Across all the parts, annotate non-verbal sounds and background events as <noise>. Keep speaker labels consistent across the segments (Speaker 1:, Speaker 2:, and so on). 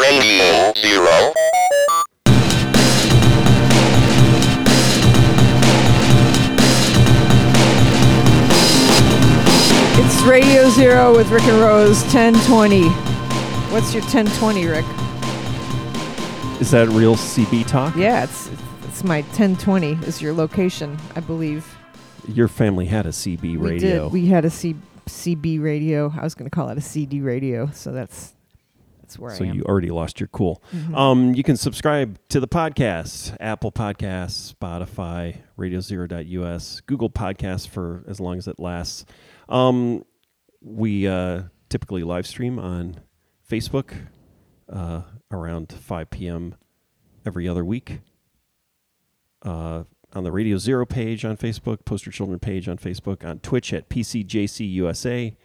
Speaker 1: Radio Zero.
Speaker 2: It's Radio Zero with Rick and Rose, 1020. What's your 1020, Rick?
Speaker 3: Is that real CB talk?
Speaker 2: Yeah, it's it's my 1020 is your location, I believe.
Speaker 3: Your family had a CB radio.
Speaker 2: We
Speaker 3: radio.
Speaker 2: did. We had a C, CB radio. I was going to call it a CD radio, so that's that's where
Speaker 3: so
Speaker 2: I am.
Speaker 3: you already lost your cool.
Speaker 2: Mhm.
Speaker 3: Um, you can subscribe to the podcast, Apple Podcasts, Spotify, RadioZero.us, Google Podcasts for as long as it lasts. Um, we uh, typically live stream on Facebook uh, around 5 p.m. every other week. Uh, on the Radio Zero page on Facebook, Poster Children page on Facebook, on Twitch at PCJCUSA,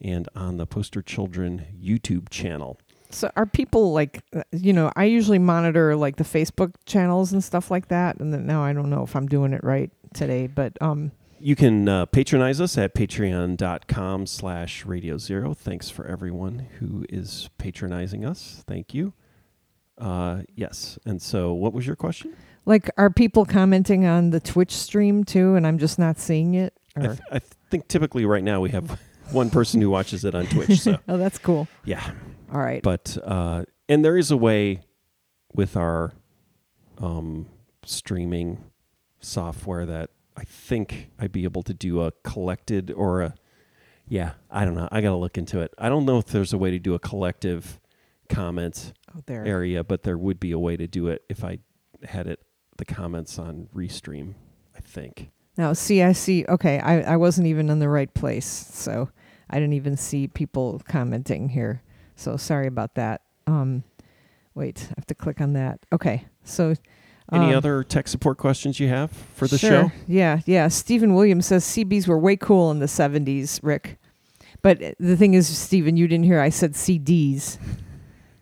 Speaker 3: and on the Poster Children YouTube channel.
Speaker 2: So are people like uh, you know, I usually monitor like the Facebook channels and stuff like that and then now I don't know if I'm doing it right today, but um
Speaker 3: You can uh, patronize us at patreon.com slash radio zero. Thanks for everyone who is patronizing us. Thank you. Uh, yes. And so what was your question?
Speaker 2: like are people commenting on the Twitch stream too and I'm just not seeing it
Speaker 3: I, th- I think typically right now we have <laughs> one person who watches it on Twitch. So <laughs>
Speaker 2: Oh, that's cool.
Speaker 3: yeah.
Speaker 2: All right.
Speaker 3: But, uh, and there is a way with our um, streaming software that I think I'd be able to do a collected or a, yeah, I don't know. I got to look into it. I don't know if there's a way to do a collective comment
Speaker 2: oh,
Speaker 3: area, but there would be a way to do it if I had it, the comments on Restream, I think.
Speaker 2: Now, see, I see. Okay, I, I wasn't even in the right place, so I didn't even see people commenting here. So sorry about that. Um, wait, I have to click on that. Okay, so
Speaker 3: Any
Speaker 2: um,
Speaker 3: other tech support questions you have for the
Speaker 2: sure.
Speaker 3: show?
Speaker 2: Yeah, yeah. Stephen Williams says CBs were way cool in the '70s, Rick. But uh, the thing is, Stephen, you didn't hear. I said CDs.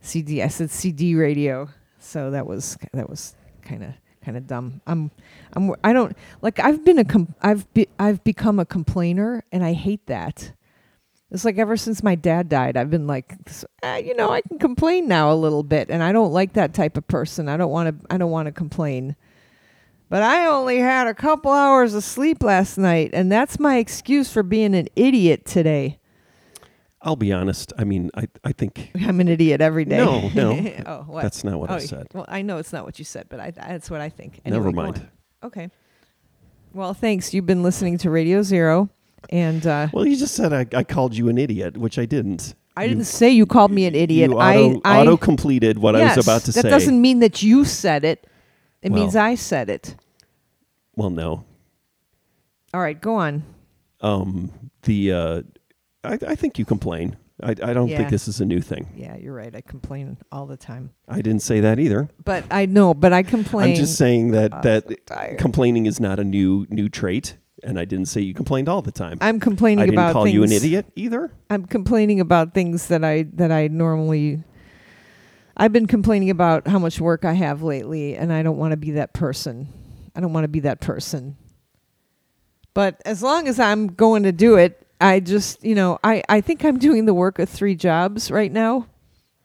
Speaker 2: CD. I said CD radio. So that was that was kind of kind of dumb. I'm I'm I don't like I've been a com- I've be, I've become a complainer and I hate that. It's like ever since my dad died, I've been like, ah, you know, I can complain now a little bit, and I don't like that type of person. I don't want to. I don't want to complain. But I only had a couple hours of sleep last night, and that's my excuse for being an idiot today.
Speaker 3: I'll be honest. I mean, I, I think <laughs>
Speaker 2: I'm an idiot every day.
Speaker 3: No, no. <laughs>
Speaker 2: oh, what?
Speaker 3: that's not what
Speaker 2: oh,
Speaker 3: I said.
Speaker 2: Well, I know it's not what you said, but I, that's what I think.
Speaker 3: Never
Speaker 2: Anyway, go
Speaker 3: mind.
Speaker 2: Okay. Well, thanks. You've been listening to Radio Zero, and uh,
Speaker 3: Well, you just said I, I called you an idiot, which I didn't.
Speaker 2: I didn't say you called me an idiot.
Speaker 3: You auto,
Speaker 2: I, I
Speaker 3: auto completed what I was about to
Speaker 2: that
Speaker 3: say.
Speaker 2: That doesn't mean that you said it. It means I said it.
Speaker 3: well, no.
Speaker 2: All right, go on.
Speaker 3: Um, the uh, I, I think you complain. I, I don't
Speaker 2: Yeah.
Speaker 3: think this is a new thing.
Speaker 2: Yeah, you're right. I complain all the time.
Speaker 3: I didn't say that either.
Speaker 2: But I know, but I complain.
Speaker 3: I'm just saying that
Speaker 2: I'm
Speaker 3: that
Speaker 2: so
Speaker 3: complaining is not a new new trait, and I didn't say you complained all the time.
Speaker 2: I'm complaining
Speaker 3: I didn't
Speaker 2: about
Speaker 3: call
Speaker 2: things.
Speaker 3: you an idiot either.
Speaker 2: I'm complaining about things that I that I normally I've been complaining about how much work I have lately and I don't want to be that person. I don't want to be that person. But as long as I'm going to do it, I just, you know, I I think I'm doing the work of three jobs right now.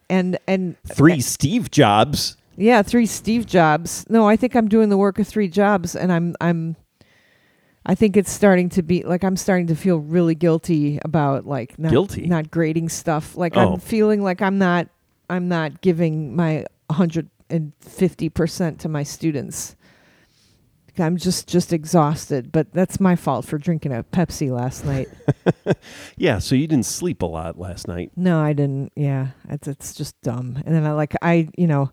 Speaker 2: And and
Speaker 3: Three Steve Jobs.
Speaker 2: yeah, three Steve Jobs. No, I think I'm doing the work of three jobs and I'm I'm I think it's starting to be like I'm starting to feel really guilty about like not
Speaker 3: Guilty?
Speaker 2: not grading stuff. Like
Speaker 3: Oh.
Speaker 2: I'm feeling like I'm not I'm not giving my 150% to my students. I'm just just exhausted, but that's my fault for drinking a Pepsi last night. <laughs>
Speaker 3: Yeah, so you didn't sleep a lot last night.
Speaker 2: no, I didn't. Yeah, it's it's just dumb. And then I like I, you know,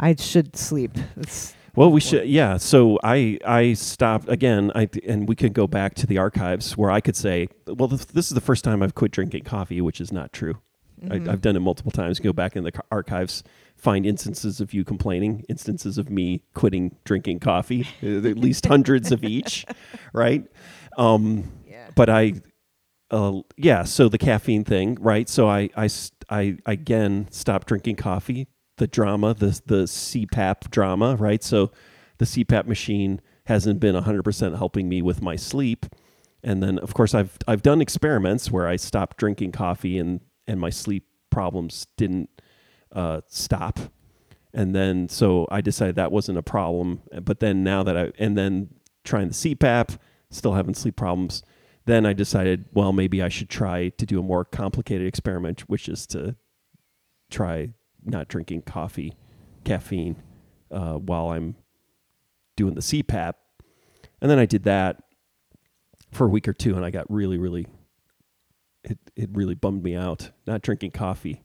Speaker 2: I should sleep. It's
Speaker 3: Well, we should. Yeah. So I I stopped again. I and we could go back to the archives where I could say, well, this, this is the first time I've quit drinking coffee, which is not true.
Speaker 2: Mm-hmm.
Speaker 3: I, I've done it multiple times. Go back in the archives, find instances of you complaining, instances of me quitting drinking coffee, <laughs> at least hundreds of each, <laughs> right? Um,
Speaker 2: yeah.
Speaker 3: but I, uh, yeah. So the caffeine thing, right? So I, I, I again stopped drinking coffee. The drama, the the CPAP drama, right? So the CPAP machine hasn't been 100% helping me with my sleep. And then, of course, I've I've done experiments where I stopped drinking coffee and and my sleep problems didn't uh, stop. And then so I decided that wasn't a problem. But then now that I and then trying the CPAP, still having sleep problems. Then I decided, well, maybe I should try to do a more complicated experiment, which is to try not drinking coffee, caffeine, uh, while I'm doing the CPAP. And then I did that for a week or two, and I got really, really, it, it really bummed me out not drinking coffee.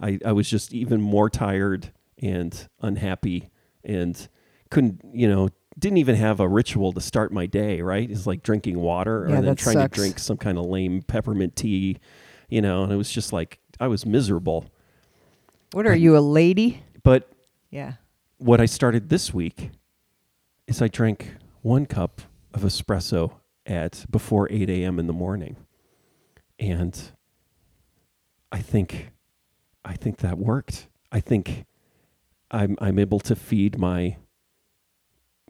Speaker 3: I, I was just even more tired and unhappy and couldn't, you know, didn't even have a ritual to start my day, right? It's like drinking water
Speaker 2: Yeah,
Speaker 3: and then trying
Speaker 2: sucks.
Speaker 3: to drink some kind of lame peppermint tea, you know, and it was just like I was miserable.
Speaker 2: What are you, a lady?
Speaker 3: But
Speaker 2: Yeah.
Speaker 3: what I started this week is I drank one cup of espresso at before 8 a.m. in the morning. And I think I think that worked. I think I'm I'm able to feed my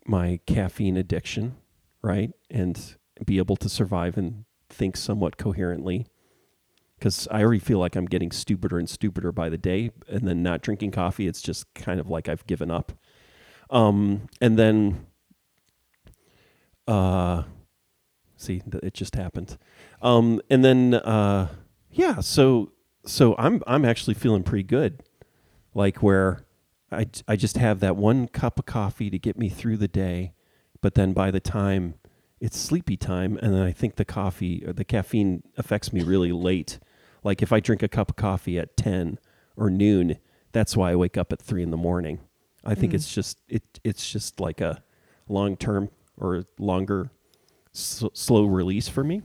Speaker 3: my caffeine addiction, right? And be able to survive and think somewhat coherently. Because I already feel like I'm getting stupider and stupider by the day, and then not drinking coffee, it's just kind of like I've given up. Um, and then, uh, see, it just happened. Um, and then, uh, yeah, so so I'm I'm actually feeling pretty good, like where I I just have that one cup of coffee to get me through the day, but then by the time it's sleepy time, and then I think the coffee or the caffeine affects me really late. Like if I drink a cup of coffee at ten or noon, that's why I wake up at three in the morning. I think
Speaker 2: Mm.
Speaker 3: it's just it it's just like a long term or longer s- slow release for me.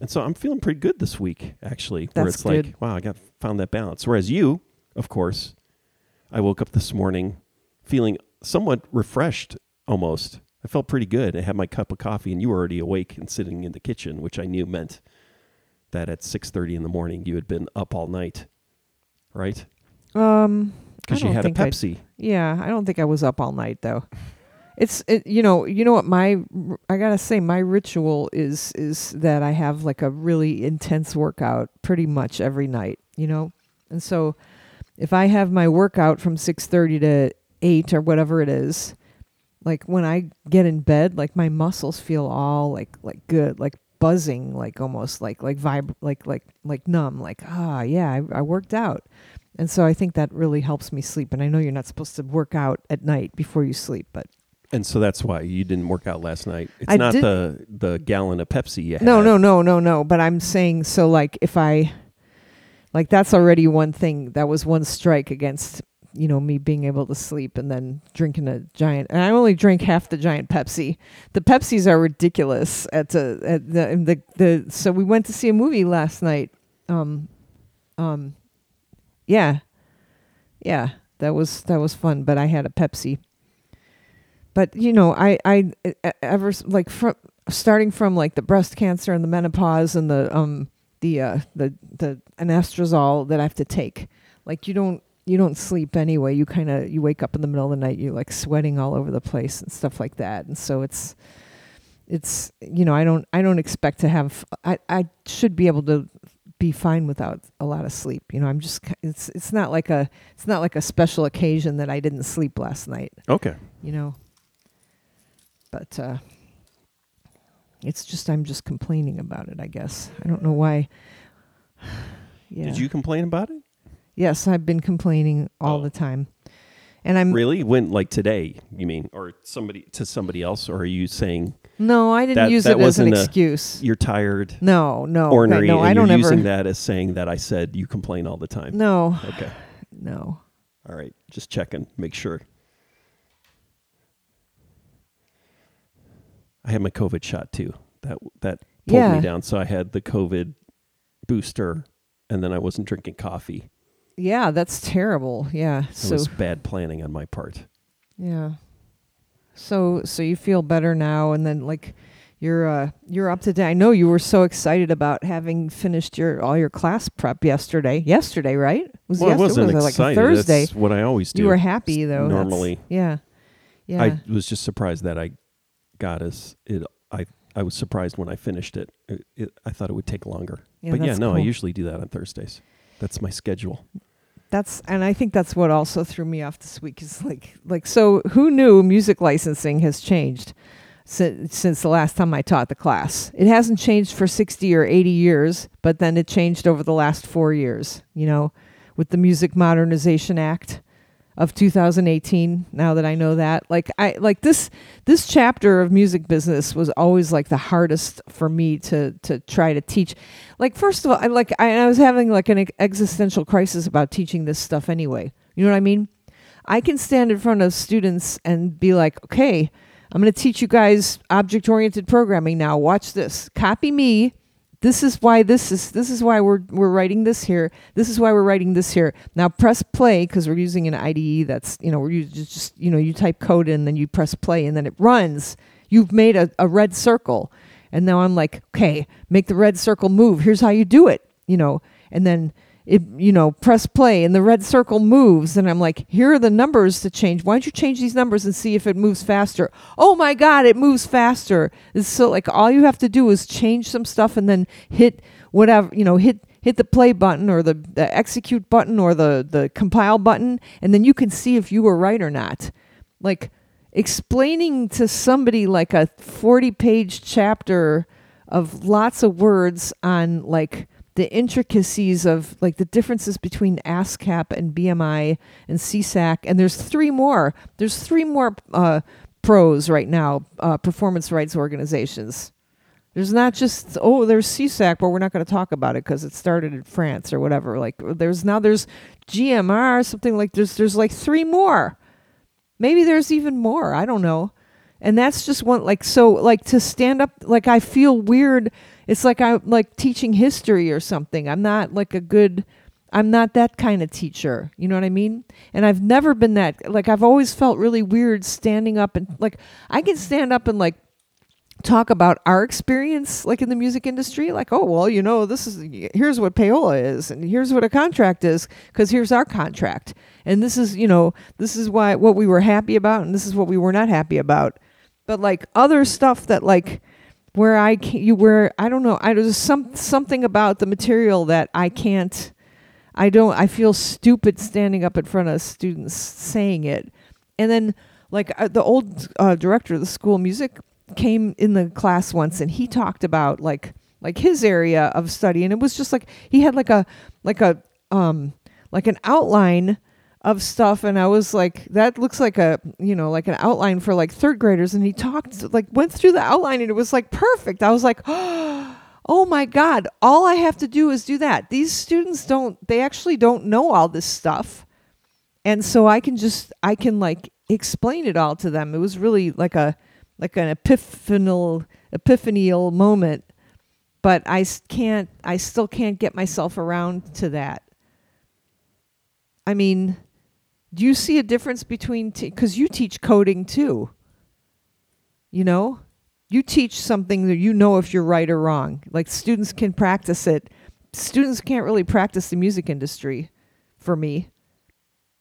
Speaker 3: And so I'm feeling pretty good this week, actually. where it's
Speaker 2: good.
Speaker 3: like, wow, I got found that balance. Whereas you, of course, I woke up this morning feeling somewhat refreshed almost. I felt pretty good. I had my cup of coffee and you were already awake and sitting in the kitchen, which I knew meant that at 6:30 in the morning you had been up all night. Right?
Speaker 2: Um,
Speaker 3: Cuz you had a Pepsi.
Speaker 2: Yeah, I don't think I was up all night though. It's it, you know you know what my I gotta say my ritual is is that I have like a really intense workout pretty much every night you know and so if I have my workout from six thirty to eight or whatever it is like when I get in bed like my muscles feel all like like good like buzzing like almost like like vib like like like numb like ah yeah I, I worked out and so I think that really helps me sleep. And I know you're not supposed to work out at night before you sleep, but
Speaker 3: And so that's why you didn't work out last night. It's
Speaker 2: I
Speaker 3: not the the gallon of Pepsi you had.
Speaker 2: no, no, no, no, no. But I'm saying so like if I like that's already one thing that was one strike against you know me being able to sleep and then drinking a giant and I only drink half the giant Pepsi. The Pepsis are ridiculous at the at the the, the so we went to see a movie last night. Um um yeah. Yeah, that was that was fun, but I had a Pepsi. But you know, I I ever like from starting from like the breast cancer and the menopause and the um the uh the the anastrozole that I have to take. Like you don't you don't sleep anyway. You kind of you wake up in the middle of the night, you're like sweating all over the place and stuff like that. And so it's it's you know, I don't I don't expect to have I I should be able to be fine without a lot of sleep. You know, I'm just it's it's not like a it's not like a special occasion that I didn't sleep last night
Speaker 3: Okay.
Speaker 2: you know. But uh it's just I'm just complaining about it, I guess. I don't know why. <sighs> yeah.
Speaker 3: Did you complain about it?
Speaker 2: Yes, I've been complaining all
Speaker 3: Oh.
Speaker 2: the time. And I'm
Speaker 3: Really? When like today, you mean or somebody to somebody else or are you saying
Speaker 2: No, I didn't
Speaker 3: That-
Speaker 2: use
Speaker 3: that
Speaker 2: it as an
Speaker 3: wasn't a-
Speaker 2: excuse.
Speaker 3: you're tired,
Speaker 2: No, no.
Speaker 3: ornery,
Speaker 2: no, I don't
Speaker 3: you're
Speaker 2: ever
Speaker 3: using that as saying that I said you complain all the time?
Speaker 2: No.
Speaker 3: Okay. <sighs>
Speaker 2: No.
Speaker 3: All right. Just checking, make sure. I had my COVID shot too. That that pulled
Speaker 2: Yeah.
Speaker 3: me down. So I had the COVID booster, and then I wasn't drinking coffee.
Speaker 2: Yeah, that's terrible. Yeah.
Speaker 3: It
Speaker 2: so
Speaker 3: was bad planning on my part.
Speaker 2: Yeah. So so you feel better now and then like you're uh you're up to date. I know you were so excited about having finished your all your class prep yesterday. Yesterday, right? Was
Speaker 3: well,
Speaker 2: yesterday,
Speaker 3: wasn't
Speaker 2: was it like Thursday?
Speaker 3: That's what I always do.
Speaker 2: You were happy though. That's-
Speaker 3: normally.
Speaker 2: Yeah. Yeah.
Speaker 3: I was just surprised that I got us it. I I was surprised when I finished it. It, it I thought it would take longer.
Speaker 2: Yeah,
Speaker 3: but yeah,
Speaker 2: that's
Speaker 3: no, I usually do that on Thursdays. That's my schedule.
Speaker 2: that's and I think that's what also threw me off this week is like like so who knew music licensing has changed since since the last time I taught the class. It hasn't changed for 60 or 80 years, but then it changed over the last 4 years, you know, with the Music Modernization Act of 2018 now that I know that. Like I like this this chapter of music business was always like the hardest for me to to try to teach. Like first of all I like I, I was having like an existential crisis about teaching this stuff anyway. You know what I mean? I can stand in front of students and be like okay I'm going to teach you guys object oriented programming now. Watch this. Copy me this is why this is this is why we're we're writing this here. This is why we're writing this here. Now press play because we're using an IDE that's you know where you just, just you know you type code in, then you press play, and then it runs. You've made a, a red circle, and now I'm like, okay, make the red circle move. Here's how you do it, you know, and then it you know press play and the red circle moves. And i'm like here are the numbers to change. Why don't you change these numbers and see if it moves faster? Oh my god it moves faster. It's so like all you have to do is change some stuff and then hit whatever you know hit hit the play button or the, the execute button or the the compile button. And then you can see if you were right or not. Like explaining to somebody like a 40 page chapter of lots of words on like the intricacies of like the differences between ASCAP and BMI and SESAC, and there's three more. There's three more uh, pros right now, uh, performance rights organizations. There's not just oh, there's SESAC, but we're not going to talk about it because it started in France or whatever. Like there's now there's GMR, something like there's there's like three more. Maybe there's even more. I don't know. And that's just one like so like to stand up like I feel weird it's like I'm like teaching history or something. I'm not like a good I'm not that kind of teacher. You know what I mean? And I've never been that like I've always felt really weird standing up and like I can stand up and like talk about our experience like in the music industry like oh well you know this is here's what payola is and here's what a contract is because here's our contract and this is you know this is why what we were happy about and this is what we were not happy about but like other stuff that like where I can, you where I don't know I there's some something about the material that I can't I don't I feel stupid standing up in front of students saying it. And then like uh, the old uh, director of the school of music came in the class once and he talked about like like his area of study. And it was just like he had like a like a um like an outline of stuff and I was like that looks like a you know like an outline for like third graders and he talked like went through the outline and it was like perfect. I was like <gasps> oh my god, all I have to do is do that. These students don't they actually don't know all this stuff. And so I can just I can like explain it all to them. It was really like a like an epiphanal epiphanial moment. But I can't I still can't get myself around to that. I mean, do you see a difference between because you teach coding too? You know, you teach something that you know if you're right or wrong. Like students can practice it. Students can't really practice the music industry for me.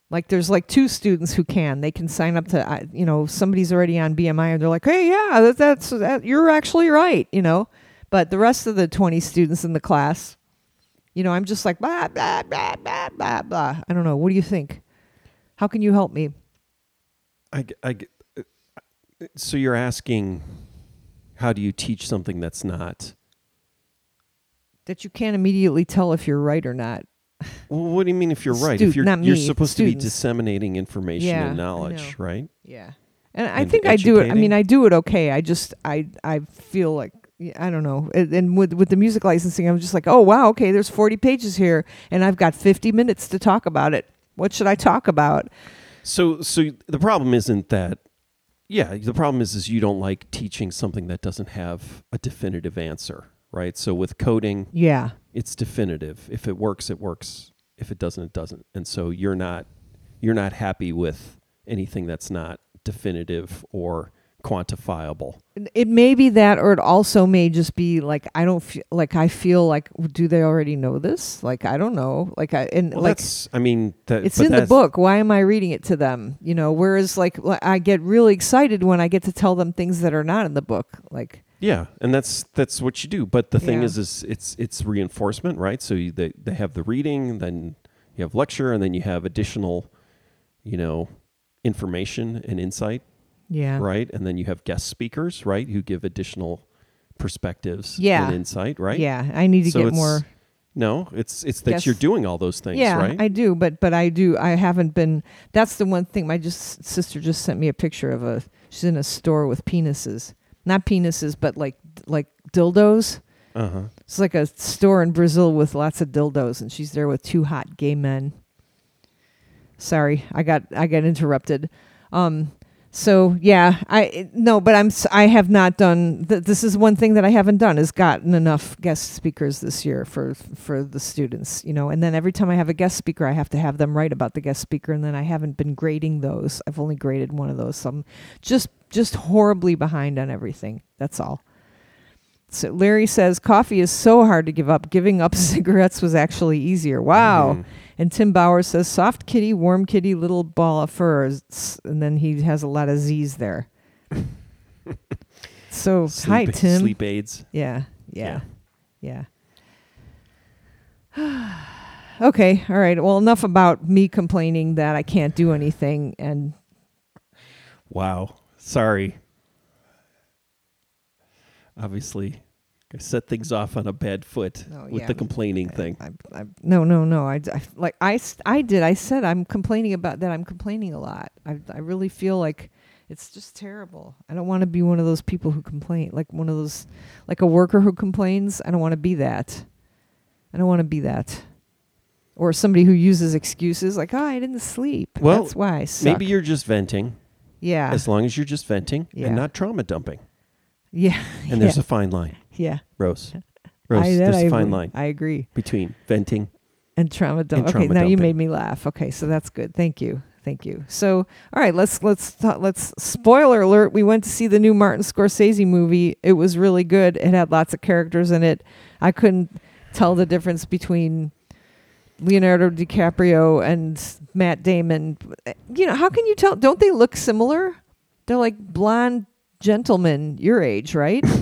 Speaker 2: Like there's like two students who can. They can sign up to you know somebody's already on BMI and they're like, "Hey, yeah, that, that's that, you're actually right," you know. But the rest of the 20 students in the class, you know, I'm just like blah blah blah blah blah blah. I don't know. What do you think? How can you help me?
Speaker 3: I, I, uh, so you're asking, how do you teach something that's not
Speaker 2: that you can't immediately tell if you're right or not?
Speaker 3: Well, what do you mean if you're right?
Speaker 2: Stu-
Speaker 3: if you're
Speaker 2: not me,
Speaker 3: you're supposed
Speaker 2: students.
Speaker 3: to be disseminating information
Speaker 2: Yeah,
Speaker 3: and knowledge, right?
Speaker 2: Yeah. And I
Speaker 3: And
Speaker 2: think I do it. I mean, I do it okay. I just I I feel like I don't know. And and with with the music licensing, I'm just like, oh wow, okay, there's 40 pages here, and I've got 50 minutes to talk about it. What should I talk about?
Speaker 3: So so the problem isn't that yeah, the problem is is you don't like teaching something that doesn't have a definitive answer, right? So with coding,
Speaker 2: Yeah.
Speaker 3: it's definitive. If it works, it works. If it doesn't, it doesn't. And so you're not you're not happy with anything that's not definitive or quantifiable.
Speaker 2: It may be that, or it also may just be like I don't feel like I feel like do they already know this? Like I don't know. Like I and
Speaker 3: Well,
Speaker 2: like
Speaker 3: I mean that
Speaker 2: it's in the book. Why am I reading it to them? You know. Whereas like I get really excited when I get to tell them things that are not in the book. Like
Speaker 3: Yeah, and that's that's what you do. But the thing
Speaker 2: Yeah.
Speaker 3: is, is it's it's reinforcement, right? So you, they they have the reading, then you have lecture, and then you have additional, you know, information and insight,
Speaker 2: Yeah.
Speaker 3: right? And then you have guest speakers, right, who give additional perspectives
Speaker 2: Yeah.
Speaker 3: and insight, right?
Speaker 2: Yeah. I need to
Speaker 3: So
Speaker 2: get more.
Speaker 3: No, it's it's that
Speaker 2: Guest-
Speaker 3: you're doing all those things,
Speaker 2: yeah,
Speaker 3: right?
Speaker 2: I do, but but I do. I haven't been. That's the one thing. My just sister just sent me a picture of a. She's in a store with penises, not penises, but like like dildos.
Speaker 3: uh huh.
Speaker 2: It's like a store in Brazil with lots of dildos, and she's there with two hot gay men. Sorry, I got I got interrupted. Um, so yeah, I no, but I'm I have not done. Th- this is one thing that I haven't done is gotten enough guest speakers this year for for the students. You know, and then every time I have a guest speaker, I have to have them write about the guest speaker, and then I haven't been grading those. I've only graded one of those. So I'm just just horribly behind on everything. That's all. So Larry says coffee is so hard to give up. Giving up <laughs> cigarettes was actually easier. Wow.
Speaker 3: Mhm.
Speaker 2: And Tim Bauer says soft kitty, warm kitty, little ball of fur. And then he has a lot of Z's there. <laughs> so hi Tim.
Speaker 3: Sleep aids.
Speaker 2: Yeah, yeah, yeah. <sighs> okay, all right. Well, enough about me complaining that I can't do anything and
Speaker 3: Wow. Sorry. Obviously, I set things off on a bad foot
Speaker 2: Oh,
Speaker 3: with
Speaker 2: yeah.
Speaker 3: the complaining thing.
Speaker 2: I, I, no, no, no. I, I like I, I did. I said I'm complaining about that. I'm complaining a lot. I, I really feel like it's just terrible. I don't want to be one of those people who complain, like one of those, like a worker who complains. I don't want to be that. I don't want to be that. Or somebody who uses excuses like, "Oh, I didn't sleep."
Speaker 3: Well,
Speaker 2: That's why I suck.
Speaker 3: Maybe you're just venting,
Speaker 2: yeah,
Speaker 3: as long as you're just venting
Speaker 2: Yeah.
Speaker 3: and not trauma dumping.
Speaker 2: Yeah, <laughs>
Speaker 3: And there's
Speaker 2: yeah,
Speaker 3: a fine line,
Speaker 2: yeah.
Speaker 3: Rose. <laughs> Rose,
Speaker 2: I,
Speaker 3: there's
Speaker 2: I
Speaker 3: a fine
Speaker 2: agree.
Speaker 3: line
Speaker 2: I agree.
Speaker 3: between venting.
Speaker 2: and trauma dump.
Speaker 3: And
Speaker 2: okay,
Speaker 3: trauma
Speaker 2: now you made me laugh. Okay, so that's good. Thank you. Thank you. So, all right, let's let's ta- let's spoiler alert. We went to see the new Martin Scorsese movie. It was really good. It had lots of characters in it. I couldn't tell the difference between Leonardo DiCaprio and Matt Damon. You know, how can you tell? Don't they look similar? They're like blonde gentlemen your age, right? <laughs>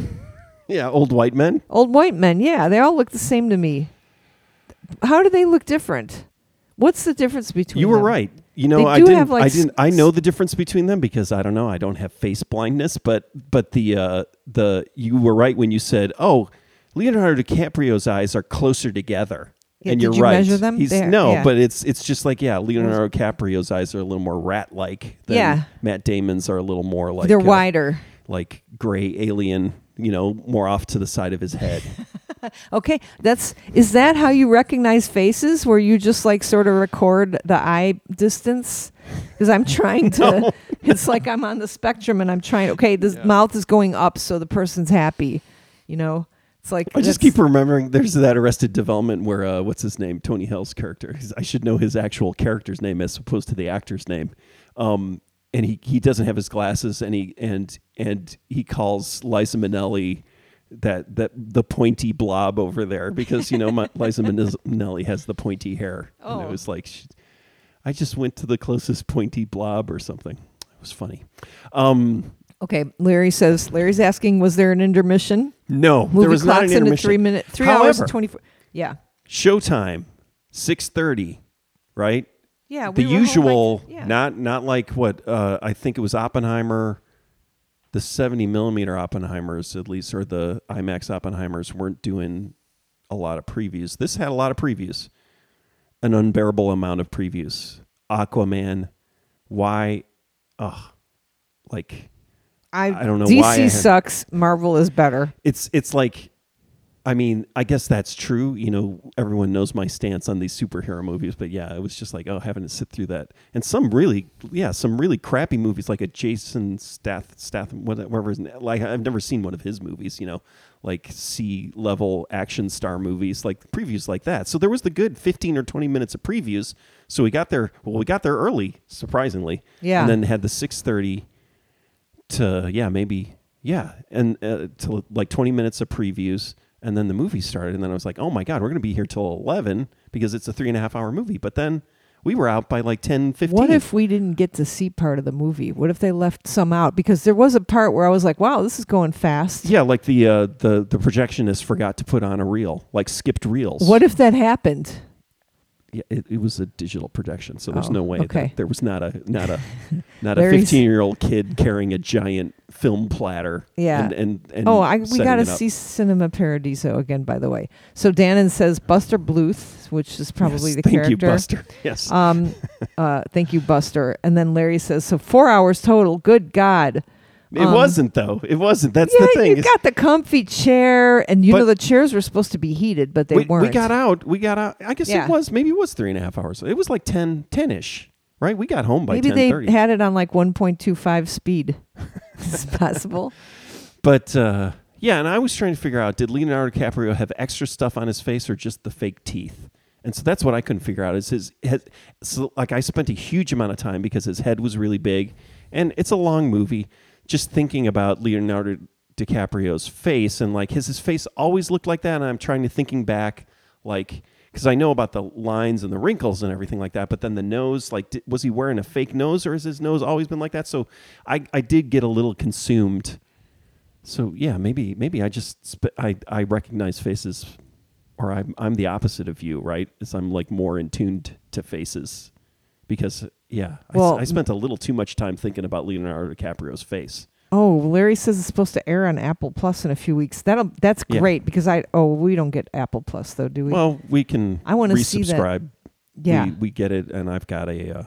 Speaker 3: Yeah, old white men.
Speaker 2: Old white men, yeah, they all look the same to me. How do they look different? What's the difference between
Speaker 3: You were
Speaker 2: them?
Speaker 3: right. You know, I didn't.
Speaker 2: have, like,
Speaker 3: I didn't. I know the difference between them because I don't know. I don't have face blindness, but but the uh, the you were right when you said, "Oh, Leonardo DiCaprio's eyes are closer together."
Speaker 2: Yeah,
Speaker 3: and you're
Speaker 2: you
Speaker 3: right.
Speaker 2: measure them?
Speaker 3: He's,
Speaker 2: They are-
Speaker 3: no,
Speaker 2: yeah.
Speaker 3: but it's it's just like yeah, Leonardo DiCaprio's eyes are a little more rat-like. Than
Speaker 2: Yeah.
Speaker 3: Matt Damon's are a little more like
Speaker 2: They're
Speaker 3: uh,
Speaker 2: wider.
Speaker 3: like gray alien. You know, more off to the side of his head. <laughs>
Speaker 2: Okay, that's is that how you recognize faces? Where you just like sort of record the eye distance? Because I'm trying <laughs> to. It's like I'm on the spectrum and I'm trying. Okay, this mouth is going up, so the person's happy. You know, it's like
Speaker 3: I just keep remembering there's that Arrested Development where uh, what's his name, Tony Hale's character. I should know his actual character's name as opposed to the actor's name. Um, and he, he doesn't have his glasses, and he and and he calls Liza Minnelli that that the pointy blob over there because you know my, <laughs> Liza Minnelli has the pointy hair. And it
Speaker 2: Oh.
Speaker 3: was like she, I just went to the closest pointy blob or something. It was funny. Um,
Speaker 2: Okay, Larry says. Larry's asking, was there an intermission?
Speaker 3: no,
Speaker 2: Movie
Speaker 3: there was not an intermission.
Speaker 2: three minute, three hours and twenty four. Yeah,
Speaker 3: Showtime, six thirty, right?
Speaker 2: yeah.
Speaker 3: the
Speaker 2: we
Speaker 3: usual,
Speaker 2: th- yeah.
Speaker 3: not not like what uh, I think it was Oppenheimer, the seventy millimeter Oppenheimers at least, or the IMAX Oppenheimers weren't doing a lot of previews. This had a lot of previews, an unbearable amount of previews. Aquaman, why, ugh, like
Speaker 2: I,
Speaker 3: I don't know
Speaker 2: DC
Speaker 3: why I had-
Speaker 2: sucks. Marvel is better.
Speaker 3: it's it's like I mean, I guess that's true. You know, everyone knows my stance on these superhero movies, but yeah, it was just like, oh, having to sit through that, and some really, yeah, some really crappy movies, like a Jason Stath, Statham, whatever. His, like I've never seen one of his movies. You know, like C level action star movies, like previews like that. So there was the good fifteen or twenty minutes of previews. So we got there. Well, we got there early, surprisingly.
Speaker 2: Yeah.
Speaker 3: and then had the six thirty to yeah maybe yeah and uh, to like 20 minutes of previews and then the movie started and then i was like oh my god we're going to be here till 11 because it's a three and a half hour movie but then we were out by like 10 15
Speaker 2: What if we didn't get to see part of the movie? What if they left some out? Because there was a part where I was like, "Wow, this is going fast."
Speaker 3: yeah like the uh the the projectionist forgot to put on a reel like skipped reels
Speaker 2: What if that happened?
Speaker 3: Yeah, it, it was a digital projection, so there's
Speaker 2: Oh,
Speaker 3: no way
Speaker 2: okay.
Speaker 3: that there was not a not a <laughs> not a 15 year old kid carrying a giant film platter.
Speaker 2: Yeah.
Speaker 3: And and, and
Speaker 2: Oh, I, we got to see Cinema Paradiso again, by the way. So Dannon says Buster Bluth, which is probably
Speaker 3: Yes,
Speaker 2: the
Speaker 3: thank
Speaker 2: character.
Speaker 3: Thank you, Buster. <laughs> Yes.
Speaker 2: Um, uh, thank you, Buster. And then Larry says, so four hours total. Good God.
Speaker 3: It
Speaker 2: um,
Speaker 3: wasn't though. It wasn't. That's
Speaker 2: yeah,
Speaker 3: the thing.
Speaker 2: you got the comfy chair, and you know the chairs were supposed to be heated, but they
Speaker 3: we,
Speaker 2: weren't.
Speaker 3: we got out. We got out. I guess
Speaker 2: Yeah.
Speaker 3: it was maybe it was three and a half hours. It was like 10 10 ish, right? We got home by
Speaker 2: Maybe
Speaker 3: ten
Speaker 2: they
Speaker 3: thirty.
Speaker 2: had it on like 1.25 speed. <laughs> it's possible.
Speaker 3: But uh, yeah, and I was trying to figure out: did Leonardo DiCaprio have extra stuff on his face, or just the fake teeth? And so that's what I couldn't figure out. Is his head? So like I spent a huge amount of time because his head was really big, and it's a long movie. Just thinking about Leonardo DiCaprio's face, and like his his face always looked like that. And I'm trying to thinking back, like because I know about the lines and the wrinkles and everything like that. But then the nose, like, di- was he wearing a fake nose, or has his nose always been like that? So I I did get a little consumed so yeah, maybe maybe I just sp- I I recognize faces, or I'm I'm the opposite of you, right? Is I'm like more in tuned to faces, because yeah,
Speaker 2: Well,
Speaker 3: I, spent a little too much time thinking about Leonardo DiCaprio's face.
Speaker 2: Oh, Larry says it's supposed to air on Apple Plus in a few weeks. That'll that's
Speaker 3: Yeah.
Speaker 2: great because I oh we don't get Apple Plus though, do we?
Speaker 3: Well, we can
Speaker 2: I wanna see that. yeah.
Speaker 3: we, we get it, and I've got a uh,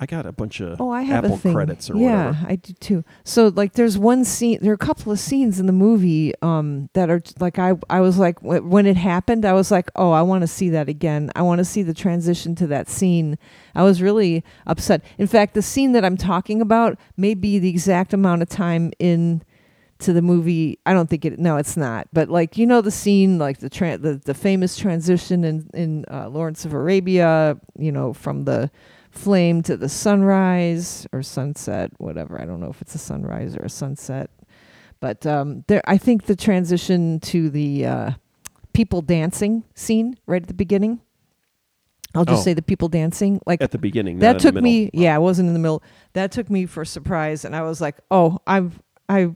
Speaker 3: I got a bunch of
Speaker 2: Oh, I have
Speaker 3: Apple
Speaker 2: a thing.
Speaker 3: credits or
Speaker 2: yeah,
Speaker 3: whatever.
Speaker 2: I do too. So like, there's one scene. There are a couple of scenes in the movie um, that are like I I was like when it happened, I was like, oh, I want to see that again. I want to see the transition to that scene. I was really upset. In fact, the scene that I'm talking about may be the exact amount of time in to the movie. I don't think it. No, it's not. But like you know the scene, like the tra- the the famous transition in in uh, Lawrence of Arabia. You know from the flame to the sunrise or sunset, whatever. I don't know if it's a sunrise or a sunset. But um, there, I think the transition to the uh, people dancing scene right at the beginning. I'll just
Speaker 3: Oh.
Speaker 2: say the people dancing, like
Speaker 3: At the beginning,
Speaker 2: that took me yeah i wasn't in the middle that took me for surprise and i was like oh i've i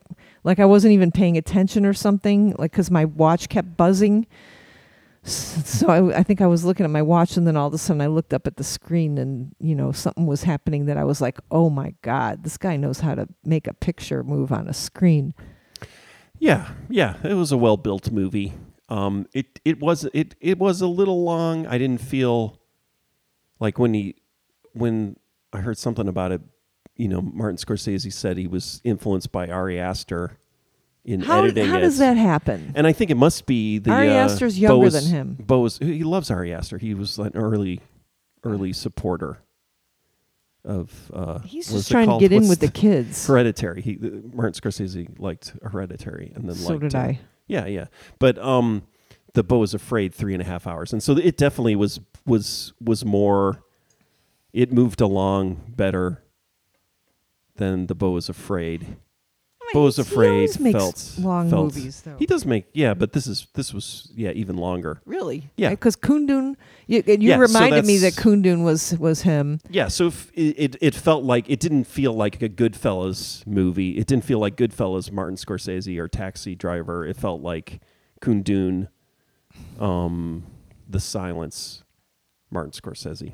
Speaker 2: like i wasn't even paying attention or something like because my watch kept buzzing so I, I think i was looking at my watch and then all of a sudden i looked up at the screen and you know something was happening that i was like oh my god this guy knows how to make a picture move on a screen
Speaker 3: Yeah, yeah, it was a well built movie. Um, it it was it it was a little long. I didn't feel like when he when I heard something about it. You know, Martin Scorsese said he was influenced by Ari Aster in
Speaker 2: how,
Speaker 3: editing
Speaker 2: how does that happen
Speaker 3: And I think it must be the
Speaker 2: Ari
Speaker 3: uh,
Speaker 2: Aster's younger
Speaker 3: Bo's-
Speaker 2: than him.
Speaker 3: Bo's he loves Ari Aster. He was an early early supporter of. Uh,
Speaker 2: he's just trying to get in with the kids <laughs>
Speaker 3: Hereditary. He uh, Martin Scorsese liked Hereditary, and then
Speaker 2: so
Speaker 3: liked,
Speaker 2: did i
Speaker 3: yeah, yeah. But um, the Beau is Afraid three and a half hours, and so it definitely was was was more. It moved along better than the Beau is Afraid. Beau is
Speaker 2: he
Speaker 3: Afraid
Speaker 2: always makes
Speaker 3: felt
Speaker 2: long
Speaker 3: felt-
Speaker 2: movies though
Speaker 3: He does make yeah, but this is this was yeah even longer.
Speaker 2: Really?
Speaker 3: Yeah.
Speaker 2: Because Kundun, you, you
Speaker 3: Yeah, so
Speaker 2: reminded me that Kundun was was him.
Speaker 3: Yeah, so if it, it it felt like it didn't feel like a Goodfellas movie. It didn't feel like Goodfellas, Martin Scorsese, or Taxi Driver. It felt like Kundun, um, The Silence, Martin Scorsese.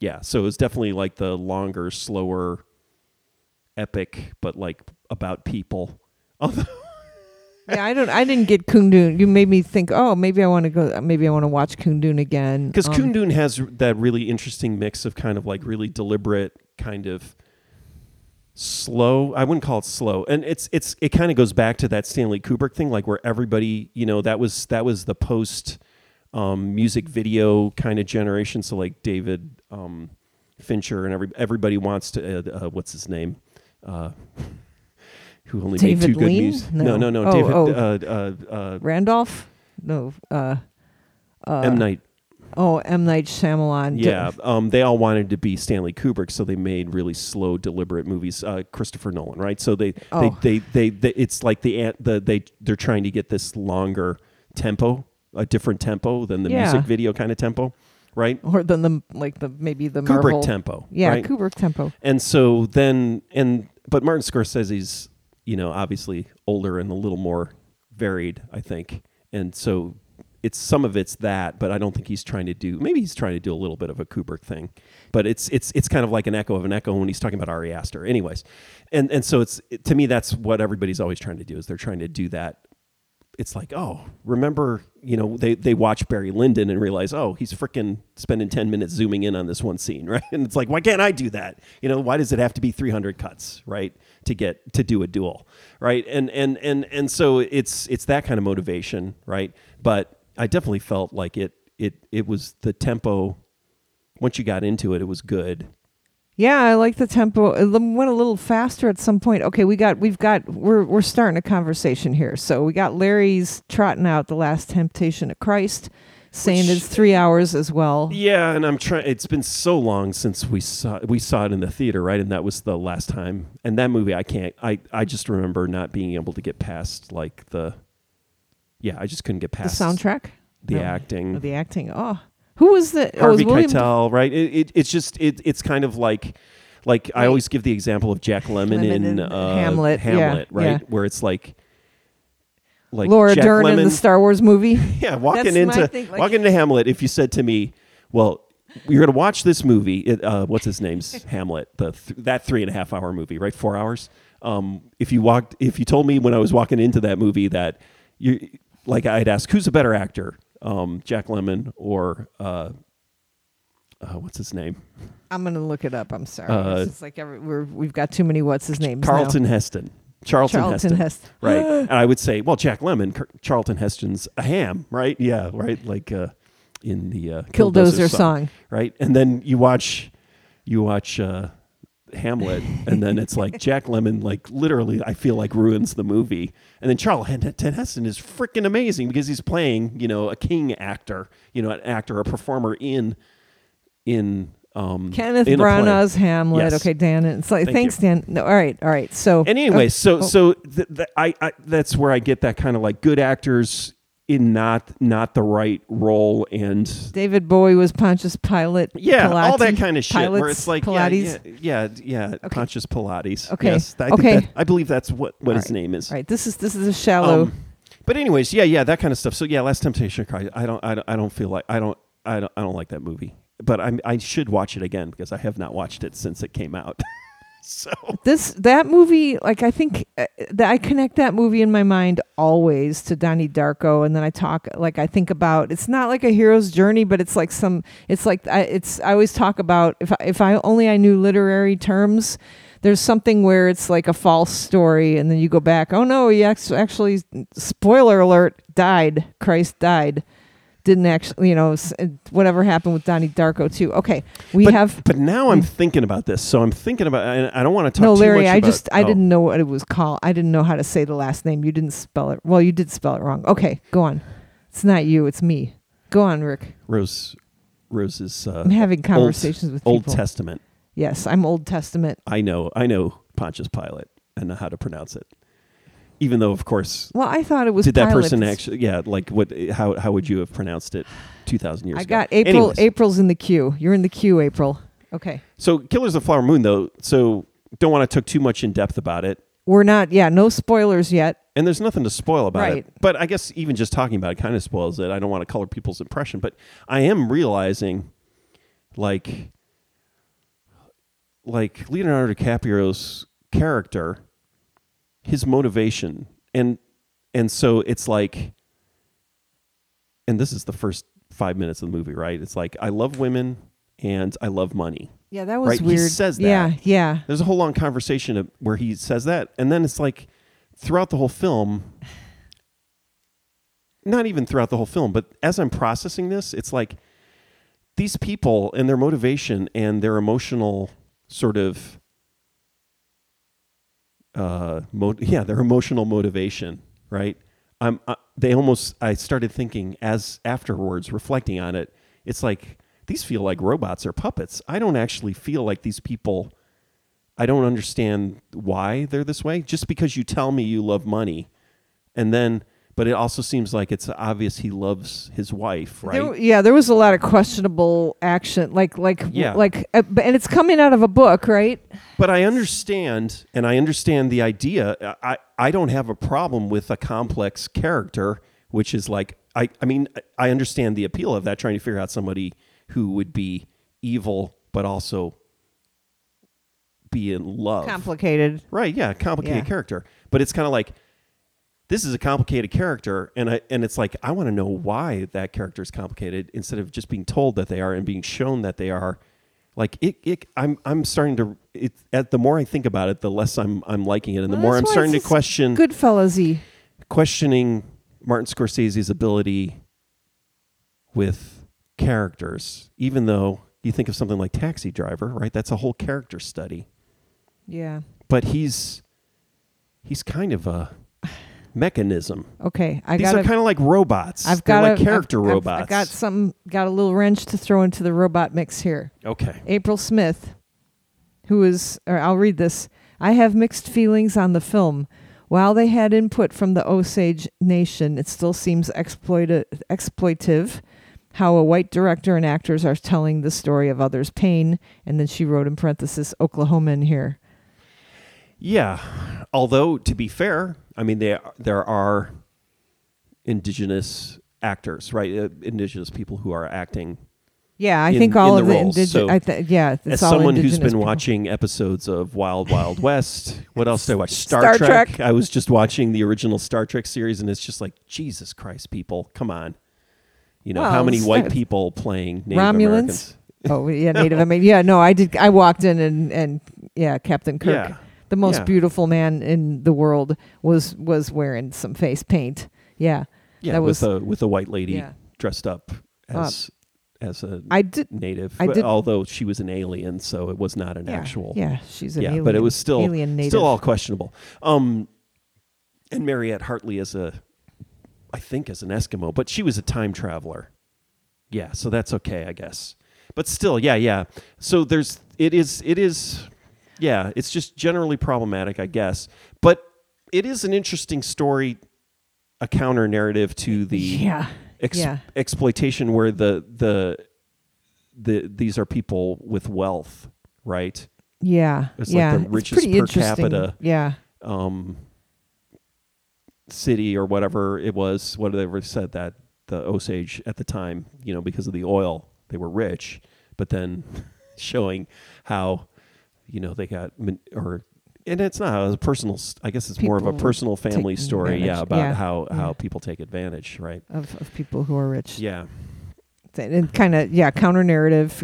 Speaker 3: Yeah, so it was definitely like the longer, slower, epic, but like about people. Although
Speaker 2: Yeah, I don't. I didn't get Kundun. You made me think. Oh, maybe I want to go. Maybe I want to watch Kundun again.
Speaker 3: Because
Speaker 2: Um,
Speaker 3: Kundun has that really interesting mix of kind of like really deliberate, kind of slow. I wouldn't call it slow, and it's it's it kind of goes back to that Stanley Kubrick thing, like where everybody, you know, that was that was the post um, music video kind of generation. So like David um, Fincher and every everybody wants to. Uh, uh, what's his name? Uh, <laughs> who only
Speaker 2: David
Speaker 3: made two good
Speaker 2: Lean?
Speaker 3: music?
Speaker 2: No.
Speaker 3: No, no, no.
Speaker 2: Oh,
Speaker 3: David
Speaker 2: oh.
Speaker 3: Uh, uh, uh,
Speaker 2: Randolph. No. Uh, uh,
Speaker 3: M Night
Speaker 2: Oh, M Night Shyamalan.
Speaker 3: Yeah, um, they all wanted to be Stanley Kubrick, so they made really slow, deliberate movies. Uh, Christopher Nolan, right? So they,
Speaker 2: Oh.
Speaker 3: they, they, they, they, it's like the, ant- the they they're trying to get this longer tempo, a different tempo than the
Speaker 2: Yeah.
Speaker 3: music video kind of tempo, right?
Speaker 2: Or than the like the maybe the
Speaker 3: Kubrick
Speaker 2: Marvel.
Speaker 3: tempo,
Speaker 2: Yeah,
Speaker 3: right?
Speaker 2: Kubrick tempo.
Speaker 3: And so then, and but Martin Scorsese's, you know, obviously older and a little more varied, I think. And so it's some of it's that, but I don't think he's trying to do. Maybe he's trying to do a little bit of a Kubrick thing, but it's it's it's kind of like an echo of an echo when he's talking about Ari Aster. Anyways, and and so it's to me that's what everybody's always trying to do is they're trying to do that. It's like oh, remember you know they they watch Barry Lyndon and realize oh he's freaking spending ten minutes zooming in on this one scene <laughs> right, and it's like why can't I do that? You know why does it have to be three hundred cuts right to get to do a duel right? And and and and so it's it's that kind of motivation right, but I definitely felt like it it it was the tempo. Once you got into it, it was good.
Speaker 2: Yeah, I like the tempo. It went a little faster at some point. Okay, we got we've got we're we're starting a conversation here. So we got Larry's trotting out the last temptation of Christ, saying
Speaker 3: Which-
Speaker 2: it's three hours as well.
Speaker 3: Yeah, and I'm trying. It's been so long since we saw we saw it in the theater, right? And that was the last time. And that movie, I can't. I I just remember not being able to get past like the. Yeah, I just couldn't get past The
Speaker 2: soundtrack,
Speaker 3: the
Speaker 2: No.
Speaker 3: acting.
Speaker 2: Oh, the acting. Oh, who was the? oh,
Speaker 3: Harvey
Speaker 2: was William
Speaker 3: Keitel, right? It, it it's just it it's kind of like like I always give the example of Jack Lemmon
Speaker 2: Lemmon
Speaker 3: in uh,
Speaker 2: Hamlet, yeah,
Speaker 3: Hamlet, right?
Speaker 2: yeah.
Speaker 3: Where it's like like
Speaker 2: Laura
Speaker 3: Jack
Speaker 2: Dern in the Star Wars movie. <laughs>
Speaker 3: yeah, walking
Speaker 2: That's
Speaker 3: into
Speaker 2: thing, like-
Speaker 3: walking into Hamlet. If you said to me, "Well, you're going to watch this movie," it, uh, what's his name's <laughs> Hamlet, the th- that three and a half hour movie, right? Four hours. Um, if you walked, if you told me when I was walking into that movie that you like, I'd ask, "Who's a better actor, um, Jack Lemmon or uh, uh, what's his name,
Speaker 2: I'm gonna look it up. I'm sorry.
Speaker 3: Uh,
Speaker 2: it's like every, we're, we've got too many. What's his name?
Speaker 3: Carlton Heston?" Charlton,
Speaker 2: Charlton
Speaker 3: Heston,
Speaker 2: Heston. <laughs>
Speaker 3: right? <laughs> and I would say, well, Jack Lemmon, Car- Charlton Heston's a ham, right? Yeah, right. Like uh, in the uh,
Speaker 2: Killdozer song.
Speaker 3: right? And then you watch, you watch uh, Hamlet, and then it's like Jack Lemmon, like literally, I feel like ruins the movie. And then Charlton Heston is freaking amazing because he's playing, you know, a king actor, you know, an actor, a performer in, in. Um,
Speaker 2: Kenneth
Speaker 3: in a play.
Speaker 2: Branagh's Hamlet.
Speaker 3: Yes.
Speaker 2: Okay, Dan. It's like
Speaker 3: Thank
Speaker 2: thanks, Dan. No, all right, all right. So
Speaker 3: And anyway,
Speaker 2: oh,
Speaker 3: so
Speaker 2: oh,
Speaker 3: so th- th- I, I that's where I get that kind of like good actors in not not the right role and
Speaker 2: David Bowie was Pontius Pilate.
Speaker 3: yeah, all that kind of shit where it's like
Speaker 2: Pilates.
Speaker 3: yeah, yeah, yeah, Pontius Pilates.
Speaker 2: Okay,
Speaker 3: Yes, I
Speaker 2: okay.
Speaker 3: That, I believe that's what what
Speaker 2: All
Speaker 3: his
Speaker 2: right,
Speaker 3: name is.
Speaker 2: All right, this is this is a shallow.
Speaker 3: Um, but anyways, yeah, yeah, that kind of stuff. So yeah, Last Temptation of Christ. I don't, I don't, I don't feel like I don't, I don't, I don't like that movie. But I, I should watch it again because I have not watched it since it came out. <laughs> so
Speaker 2: this that movie like i think uh, that i connect that movie in my mind always to donnie darko and then i talk like i think about it's not like a hero's journey but it's like some it's like I, it's i always talk about if I, if i only i knew literary terms there's something where it's like a false story and then you go back oh no he actually spoiler alert died. Christ died didn't actually you know whatever happened with donnie darko too okay we
Speaker 3: but,
Speaker 2: have
Speaker 3: but now I'm thinking about this. So I'm thinking about, and I don't want to talk
Speaker 2: no, Larry, I
Speaker 3: about-
Speaker 2: just I
Speaker 3: oh.
Speaker 2: didn't know what it was called. I didn't know how to say the last name. You didn't spell it. Well, you did spell it wrong. Okay, go on. It's not you. It's me. Go on, Rick.
Speaker 3: Rose, Rose's uh,
Speaker 2: I'm having conversations with people. Old.
Speaker 3: Testament.
Speaker 2: yes, I'm Old Testament.
Speaker 3: I know, I know Pontius Pilate and know how to pronounce it. Even though, of course,
Speaker 2: Well, I thought it was.
Speaker 3: did that
Speaker 2: Pilate.
Speaker 3: person actually? Yeah, like what? How how would you have pronounced it two thousand years
Speaker 2: I
Speaker 3: ago?
Speaker 2: got April.
Speaker 3: Anyways,
Speaker 2: April's in the queue. You're in the queue, April. Okay.
Speaker 3: So Killers of the Flower Moon, though. So don't want to talk too much in depth about it.
Speaker 2: We're not. Yeah, no spoilers yet.
Speaker 3: And there's nothing to spoil about
Speaker 2: Right.
Speaker 3: it. But I guess even just talking about it kind of spoils it. I don't want to color people's impression, but I am realizing, like, like Leonardo DiCaprio's character, his motivation, and and so it's like, and this is the first five minutes of the movie, right? It's like I love women and I love money.
Speaker 2: Yeah, that was
Speaker 3: Right, he
Speaker 2: weird.
Speaker 3: says that.
Speaker 2: Yeah, yeah.
Speaker 3: There's a whole long conversation where he says that, and then it's like throughout the whole film, not even throughout the whole film, but as I'm processing this, it's like these people and their motivation and their emotional sort of, uh, mo- yeah, their emotional motivation, right? I'm, uh, they almost, I started thinking as afterwards, reflecting on it, it's like these feel like robots or puppets. I don't actually feel like these people. I don't understand why they're this way. Just because you tell me you love money, and then, but it also seems like it's obvious he loves his wife, right?
Speaker 2: There, yeah, there was a lot of questionable action, like like
Speaker 3: Yeah.
Speaker 2: like, uh, and it's coming out of a book, right?
Speaker 3: But I understand, and I understand the idea. I I don't have a problem with a complex character which is like I I mean I understand the appeal of that trying to figure out somebody who would be evil but also be in love.
Speaker 2: Complicated.
Speaker 3: Right, yeah, complicated
Speaker 2: Yeah.
Speaker 3: character. But it's kind of like this is a complicated character and I and it's like I want to know why that character is complicated instead of just being told that they are and being shown that they are. Like it, it I'm I'm starting to it at the more I think about it, the less I'm I'm liking it and the
Speaker 2: Well,
Speaker 3: more I'm starting to question
Speaker 2: Goodfellas-y.
Speaker 3: questioning Martin Scorsese's ability with characters, even though you think of something like Taxi Driver, right? That's a whole character study.
Speaker 2: Yeah.
Speaker 3: But he's he's kind of a mechanism.
Speaker 2: Okay. I
Speaker 3: These
Speaker 2: got
Speaker 3: are kind of like robots.
Speaker 2: I've
Speaker 3: They're
Speaker 2: got
Speaker 3: like character
Speaker 2: I've, I've- I've got some got a little wrench to throw into the robot mix here.
Speaker 3: okay.
Speaker 2: April Smith, who is, or I'll read this. I have mixed feelings on the film. While they had input from the Osage Nation, it still seems exploita- exploitive how a white director and actors are telling the story of others' pain. And then she wrote in parenthesis, Oklahoman here.
Speaker 3: Yeah. Although to be fair, I mean there there are indigenous actors, right? Uh, indigenous people who are acting
Speaker 2: Yeah, I
Speaker 3: In-
Speaker 2: think all of
Speaker 3: the
Speaker 2: indigenous.
Speaker 3: so
Speaker 2: th- yeah, it's
Speaker 3: as
Speaker 2: all
Speaker 3: someone who's been
Speaker 2: people.
Speaker 3: watching episodes of Wild Wild <laughs> West, what else did I watch? Star,
Speaker 2: Star
Speaker 3: Trek.
Speaker 2: Trek.
Speaker 3: I was just watching the original Star Trek series, and it's just like Jesus Christ, people, come on! You know how
Speaker 2: Well,
Speaker 3: many white people playing Native
Speaker 2: Romulans?
Speaker 3: Americans?
Speaker 2: Oh yeah, <laughs> Native American. Yeah, no, I did. I walked in and and yeah, Captain Kirk.
Speaker 3: Yeah,
Speaker 2: the most
Speaker 3: Yeah.
Speaker 2: beautiful man in the world was was wearing some face paint. Yeah,
Speaker 3: yeah,
Speaker 2: That
Speaker 3: with
Speaker 2: was-
Speaker 3: a with a white lady
Speaker 2: yeah.
Speaker 3: dressed up as as a
Speaker 2: I did.
Speaker 3: native,
Speaker 2: I did-
Speaker 3: although she was an alien, so it was not an
Speaker 2: yeah,
Speaker 3: actual.
Speaker 2: Yeah, she's an
Speaker 3: yeah,
Speaker 2: alien.
Speaker 3: but it was still
Speaker 2: alien native.
Speaker 3: still all questionable. Um, and Mariette Hartley is a, I think, as an Eskimo, but she was a time traveler. Yeah, so that's okay, I guess. But still, yeah, yeah. So there's it is it is, yeah. It's just generally problematic, I guess. But it is an interesting story, a counter narrative to the
Speaker 2: yeah,
Speaker 3: ex-
Speaker 2: yeah.
Speaker 3: exploitation where the the the these are people with wealth, right?
Speaker 2: yeah,
Speaker 3: It's like the richest
Speaker 2: pretty
Speaker 3: per capita.
Speaker 2: Yeah,
Speaker 3: um, city or whatever it was, whatever said that the Osage at the time, you know, because of the oil, they were rich, but then <laughs> showing how, you know, they got or. And it's not a personal. i guess it's more of a personal family story. Yeah, about
Speaker 2: Yeah,
Speaker 3: how how
Speaker 2: yeah.
Speaker 3: people take advantage, right?
Speaker 2: of of people who are rich.
Speaker 3: Yeah,
Speaker 2: and kind of yeah, counter narrative.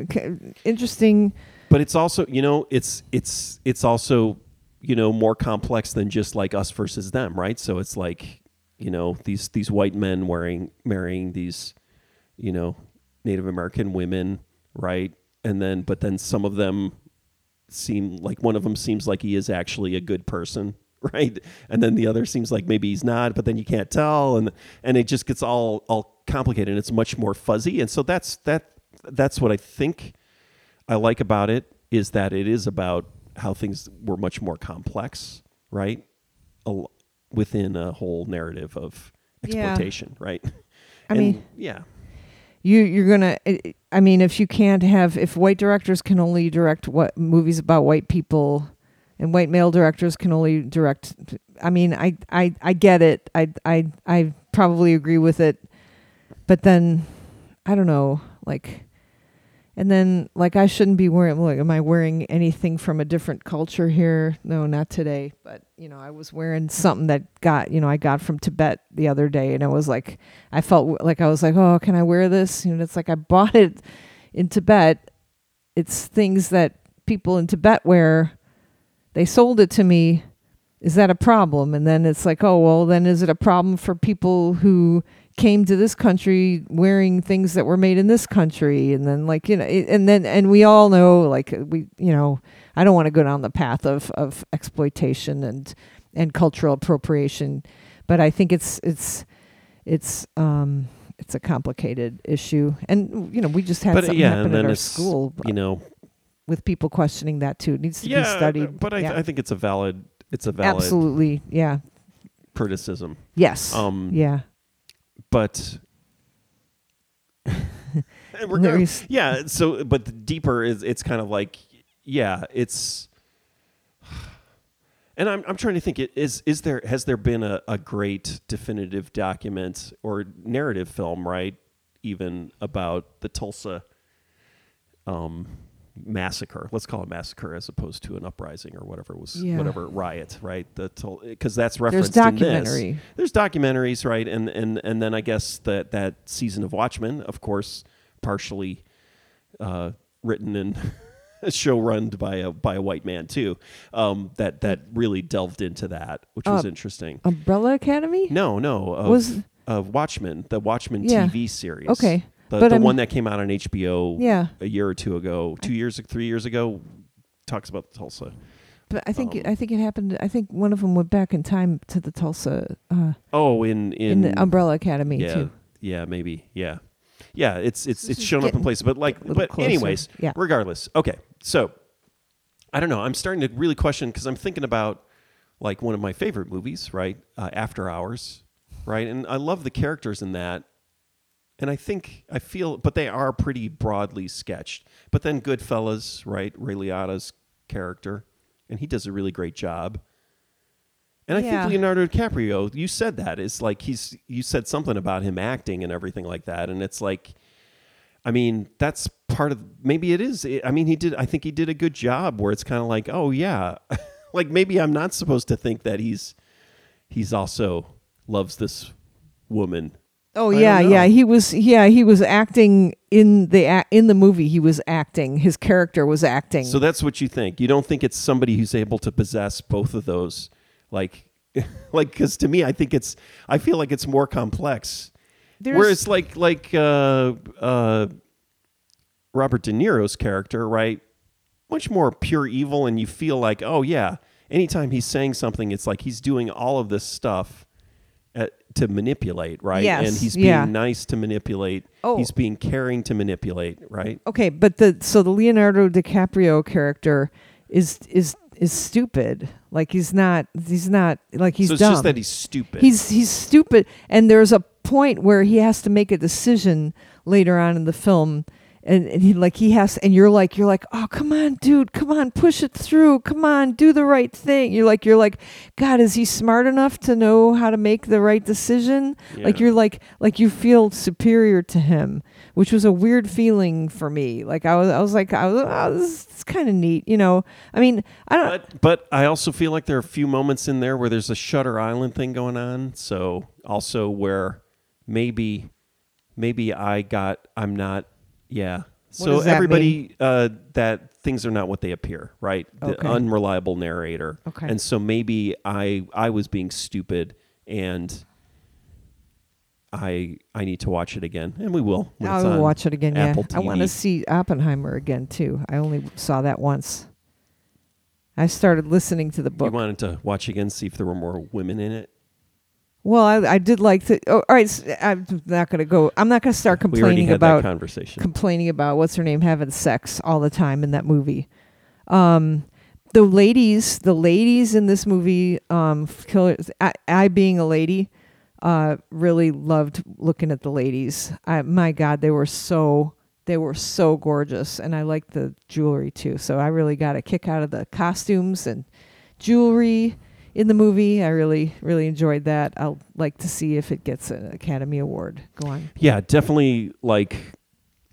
Speaker 2: Interesting.
Speaker 3: but it's also you know it's it's it's also you know more complex than just like us versus them right so it's like you know these these white men wearing marrying these you know native american women right and then but then some of them seem like one of them seems like he is actually a good person <laughs> right and then the other seems like maybe he's not but then you can't tell and and it just gets all all complicated and it's much more fuzzy and so that's that that's what i think I like about it is that it is about how things were much more complex, right? A within a whole narrative of
Speaker 2: Yeah.
Speaker 3: exploitation, right?
Speaker 2: I <laughs>
Speaker 3: And,
Speaker 2: mean,
Speaker 3: yeah,
Speaker 2: you you're gonna. I- mean, if you can't have if white directors can only direct what movies about white people, and white male directors can only direct. I mean, I I I get it. I I I probably agree with it, but then I don't know, like. And then, like, I shouldn't be wearing. Like, am I wearing anything from a different culture here? No, not today. But you know, I was wearing something that got you know I got from Tibet the other day, and I was like, I felt like I was like, oh, can I wear this? You know, it's like I bought it in Tibet. It's things that people in Tibet wear. They sold it to me. Is that a problem? And then it's like, oh, well, then is it a problem for people who came to this country wearing things that were made in this country? And then, like, you know, it, and then, and we all know, like, we, you know, I don't want to go down the path of, of exploitation and, and cultural appropriation, but I think it's, it's, it's, um, it's a complicated issue, and you know we just had
Speaker 3: but uh,
Speaker 2: something
Speaker 3: yeah,
Speaker 2: happen at our school
Speaker 3: you know,
Speaker 2: with people questioning that too. It needs to
Speaker 3: yeah,
Speaker 2: be studied.
Speaker 3: But I,
Speaker 2: yeah.
Speaker 3: I think it's a valid, it's a valid
Speaker 2: absolutely, yeah,
Speaker 3: criticism.
Speaker 2: yes,
Speaker 3: Um,
Speaker 2: yeah,
Speaker 3: but <laughs> and we're
Speaker 2: There
Speaker 3: going,
Speaker 2: is-
Speaker 3: yeah. So, but the deeper is it's kind of like yeah, it's And I'm I'm trying to think. It is is there has there been a, a great definitive document or narrative film, right? Even about the Tulsa um, massacre. Let's call it massacre as opposed to an uprising or whatever it was,
Speaker 2: Yeah.
Speaker 3: whatever riot, right? The because that's
Speaker 2: There's
Speaker 3: referenced in this.
Speaker 2: documentary.
Speaker 3: There's documentaries, right? And and and then I guess that that season of Watchmen, of course, partially uh, written and <laughs> show run by a by a white man too. Um, that that really delved into that, which was
Speaker 2: Uh,
Speaker 3: interesting.
Speaker 2: Umbrella Academy.
Speaker 3: No, no, of,
Speaker 2: Was-
Speaker 3: of Watchmen, the Watchmen
Speaker 2: Yeah.
Speaker 3: TV series.
Speaker 2: Okay.
Speaker 3: The,
Speaker 2: But
Speaker 3: the
Speaker 2: I'm-
Speaker 3: one that came out on HBO
Speaker 2: Yeah,
Speaker 3: a year or two ago, two years, three years ago, talks about Tulsa.
Speaker 2: but I think
Speaker 3: Um,
Speaker 2: I think it happened. I think one of them went back in time to the Tulsa uh,
Speaker 3: Oh, in in,
Speaker 2: in, the Umbrella Academy
Speaker 3: yeah,
Speaker 2: too.
Speaker 3: yeah, maybe, yeah, yeah. It's it's it's shown up in places, but like, but
Speaker 2: closer.
Speaker 3: anyways,
Speaker 2: Yeah.
Speaker 3: regardless. Okay, so I don't know. I'm starting to really question because I'm thinking about like one of my favorite movies, right? Uh, After Hours, right? And I love the characters in that. And I think I feel, but they are pretty broadly sketched. But then Goodfellas, right? Ray Liotta's character, and he does a really great job. And I
Speaker 2: Yeah.
Speaker 3: think Leonardo DiCaprio, you said that is like he's you said something about him acting and everything like that, and it's like, I mean, that's part of maybe it is. I mean, he did. I think he did a good job where it's kind of like, oh yeah, <laughs> like maybe I'm not supposed to think that he's he's also loves this woman.
Speaker 2: Oh
Speaker 3: I
Speaker 2: yeah, yeah. He was yeah he was acting in the in the movie. He was acting. His character was acting.
Speaker 3: So that's what you think. You don't think it's somebody who's able to possess both of those, like, <laughs> like because to me, I think it's. I feel like it's more complex.
Speaker 2: There's-
Speaker 3: Whereas like like uh, uh, Robert De Niro's character, right? Much more pure evil, and you feel like, oh yeah, anytime he's saying something, it's like he's doing all of this stuff at, to manipulate, right?
Speaker 2: Yes,
Speaker 3: and he's being
Speaker 2: yeah.
Speaker 3: nice to manipulate.
Speaker 2: Oh.
Speaker 3: He's being caring to manipulate, right?
Speaker 2: okay, but the so the Leonardo DiCaprio character is is is stupid. Like he's not he's not like he's
Speaker 3: so it's
Speaker 2: dumb.
Speaker 3: just that he's stupid.
Speaker 2: he's he's stupid and there's a point where he has to make a decision later on in the film and, and he like he has and you're like you're like oh come on dude come on push it through come on do the right thing. You're like you're like god is he smart enough to know how to make the right decision? Like you're like like you feel superior to him which was a weird feeling for me. Like i was i was like i was oh, this is kind of neat you know? I mean i don't
Speaker 3: But but I also feel like there are a few moments in there where there's a Shutter Island thing going on. So also where maybe maybe I got I'm not yeah. so
Speaker 2: that
Speaker 3: everybody uh, that things are not what they appear, right? The
Speaker 2: Okay.
Speaker 3: unreliable narrator.
Speaker 2: Okay.
Speaker 3: And so maybe I I was being stupid and I I need to watch it again, and we will.
Speaker 2: I'll watch it again.
Speaker 3: Apple
Speaker 2: yeah, I want to see Oppenheimer again too. I only saw that once. I started listening to the book.
Speaker 3: You wanted to watch again, see if there were more women in it.
Speaker 2: Well, I, I did like to. Oh, All right, I'm not going to go. I'm not going to start
Speaker 3: We already
Speaker 2: complaining
Speaker 3: had
Speaker 2: about
Speaker 3: that conversation.
Speaker 2: complaining about what's her name having sex all the time in that movie. Um, the ladies, the ladies in this movie, um, killers. I, I being a lady, uh, really loved looking at the ladies. I, my God, they were so they were so gorgeous, and I liked the jewelry too. So I really got a kick out of the costumes and jewelry in the movie. I really really enjoyed that. I'll like to see if it gets an Academy Award. Go on.
Speaker 3: Yeah, definitely. Like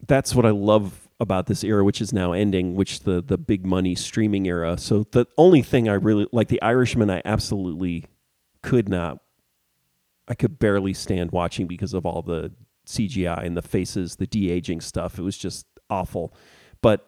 Speaker 3: that's what I love about this era, which is now ending, which the the big money streaming era. So the only thing I really like, The Irishman, I absolutely could not. I could barely stand watching because of all the CGI and the faces, the de aging stuff. It was just awful. But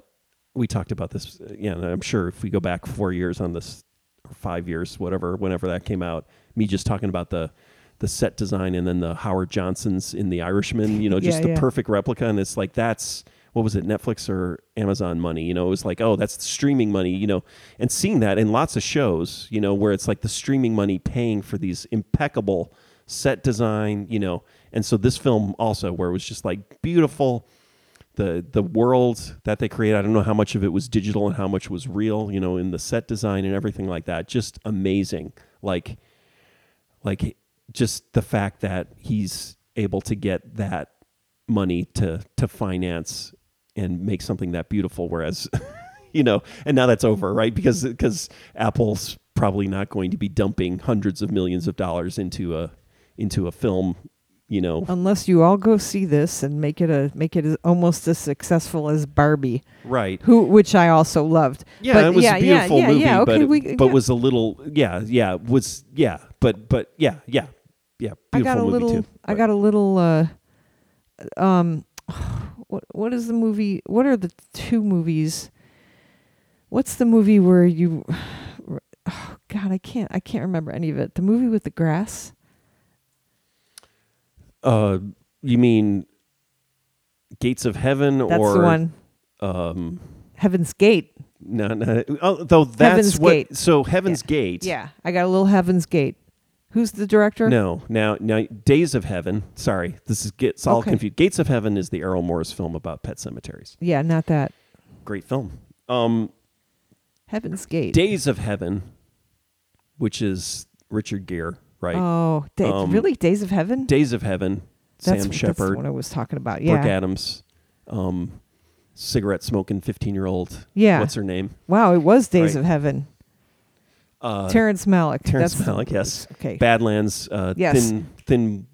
Speaker 3: we talked about this. uh, Yeah, I'm sure if we go back four years on this, or five years, whatever, whenever that came out, me just talking about the the set design and then the Howard Johnsons in The Irishman, you know, just
Speaker 2: Yeah,
Speaker 3: the
Speaker 2: yeah.
Speaker 3: perfect replica. And it's like that's what was it, Netflix or Amazon money? You know, it was like, oh, that's streaming money, you know, and seeing that in lots of shows, you know, where it's like the streaming money paying for these impeccable set design, you know, and so this film also where it was just like beautiful the the world that they create i don't know how much of it was digital and how much was real you know in the set design and everything like that just amazing like like just the fact that he's able to get that money to to finance and make something that beautiful whereas <laughs> you know and now that's over right because because apple's probably not going to be dumping hundreds of millions of dollars into a into a film. You know,
Speaker 2: Unless you all go see this and make it a make it as, almost as successful as Barbie,
Speaker 3: right?
Speaker 2: who which I also loved.
Speaker 3: Yeah,
Speaker 2: But
Speaker 3: it was
Speaker 2: yeah,
Speaker 3: a beautiful
Speaker 2: yeah,
Speaker 3: movie,
Speaker 2: yeah, okay,
Speaker 3: but
Speaker 2: we-
Speaker 3: but was a little yeah yeah was yeah but but yeah yeah yeah beautiful
Speaker 2: I got a
Speaker 3: movie
Speaker 2: little.
Speaker 3: too.
Speaker 2: I got a little. Uh, um, what what is the movie? What are the two movies? What's the movie where you? <sighs> Oh God, I can't. I can't remember any of it. The movie with the grass.
Speaker 3: Uh you mean Gates of Heaven
Speaker 2: That's
Speaker 3: or
Speaker 2: the one.
Speaker 3: um
Speaker 2: Heaven's Gate.
Speaker 3: no no oh, though that's
Speaker 2: Heaven's
Speaker 3: what
Speaker 2: Gate.
Speaker 3: so Heaven's Gate
Speaker 2: Yeah, I got a little Heaven's Gate. Who's the director?
Speaker 3: No, now now Days of Heaven. Sorry, this is gets all
Speaker 2: Okay.
Speaker 3: confused. Gates of Heaven is the Errol Morris film about pet cemeteries.
Speaker 2: Yeah, not that.
Speaker 3: Great film. Um,
Speaker 2: Heaven's Gate.
Speaker 3: Days of Heaven, which is Richard Gere, right?
Speaker 2: Oh, da-
Speaker 3: Um,
Speaker 2: really? Days of Heaven?
Speaker 3: Days of Heaven,
Speaker 2: that's,
Speaker 3: Sam
Speaker 2: that's
Speaker 3: Shepard,
Speaker 2: what I was talking about.
Speaker 3: Brooke
Speaker 2: Yeah.
Speaker 3: Adams, um, cigarette smoking fifteen year old.
Speaker 2: Yeah.
Speaker 3: What's her name?
Speaker 2: Wow, it was Days
Speaker 3: Right.
Speaker 2: of Heaven.
Speaker 3: Uh,
Speaker 2: Terrence Malick.
Speaker 3: Terrence
Speaker 2: That's
Speaker 3: Malick, yes.
Speaker 2: Okay.
Speaker 3: Badlands. Uh,
Speaker 2: Yes.
Speaker 3: Thin thin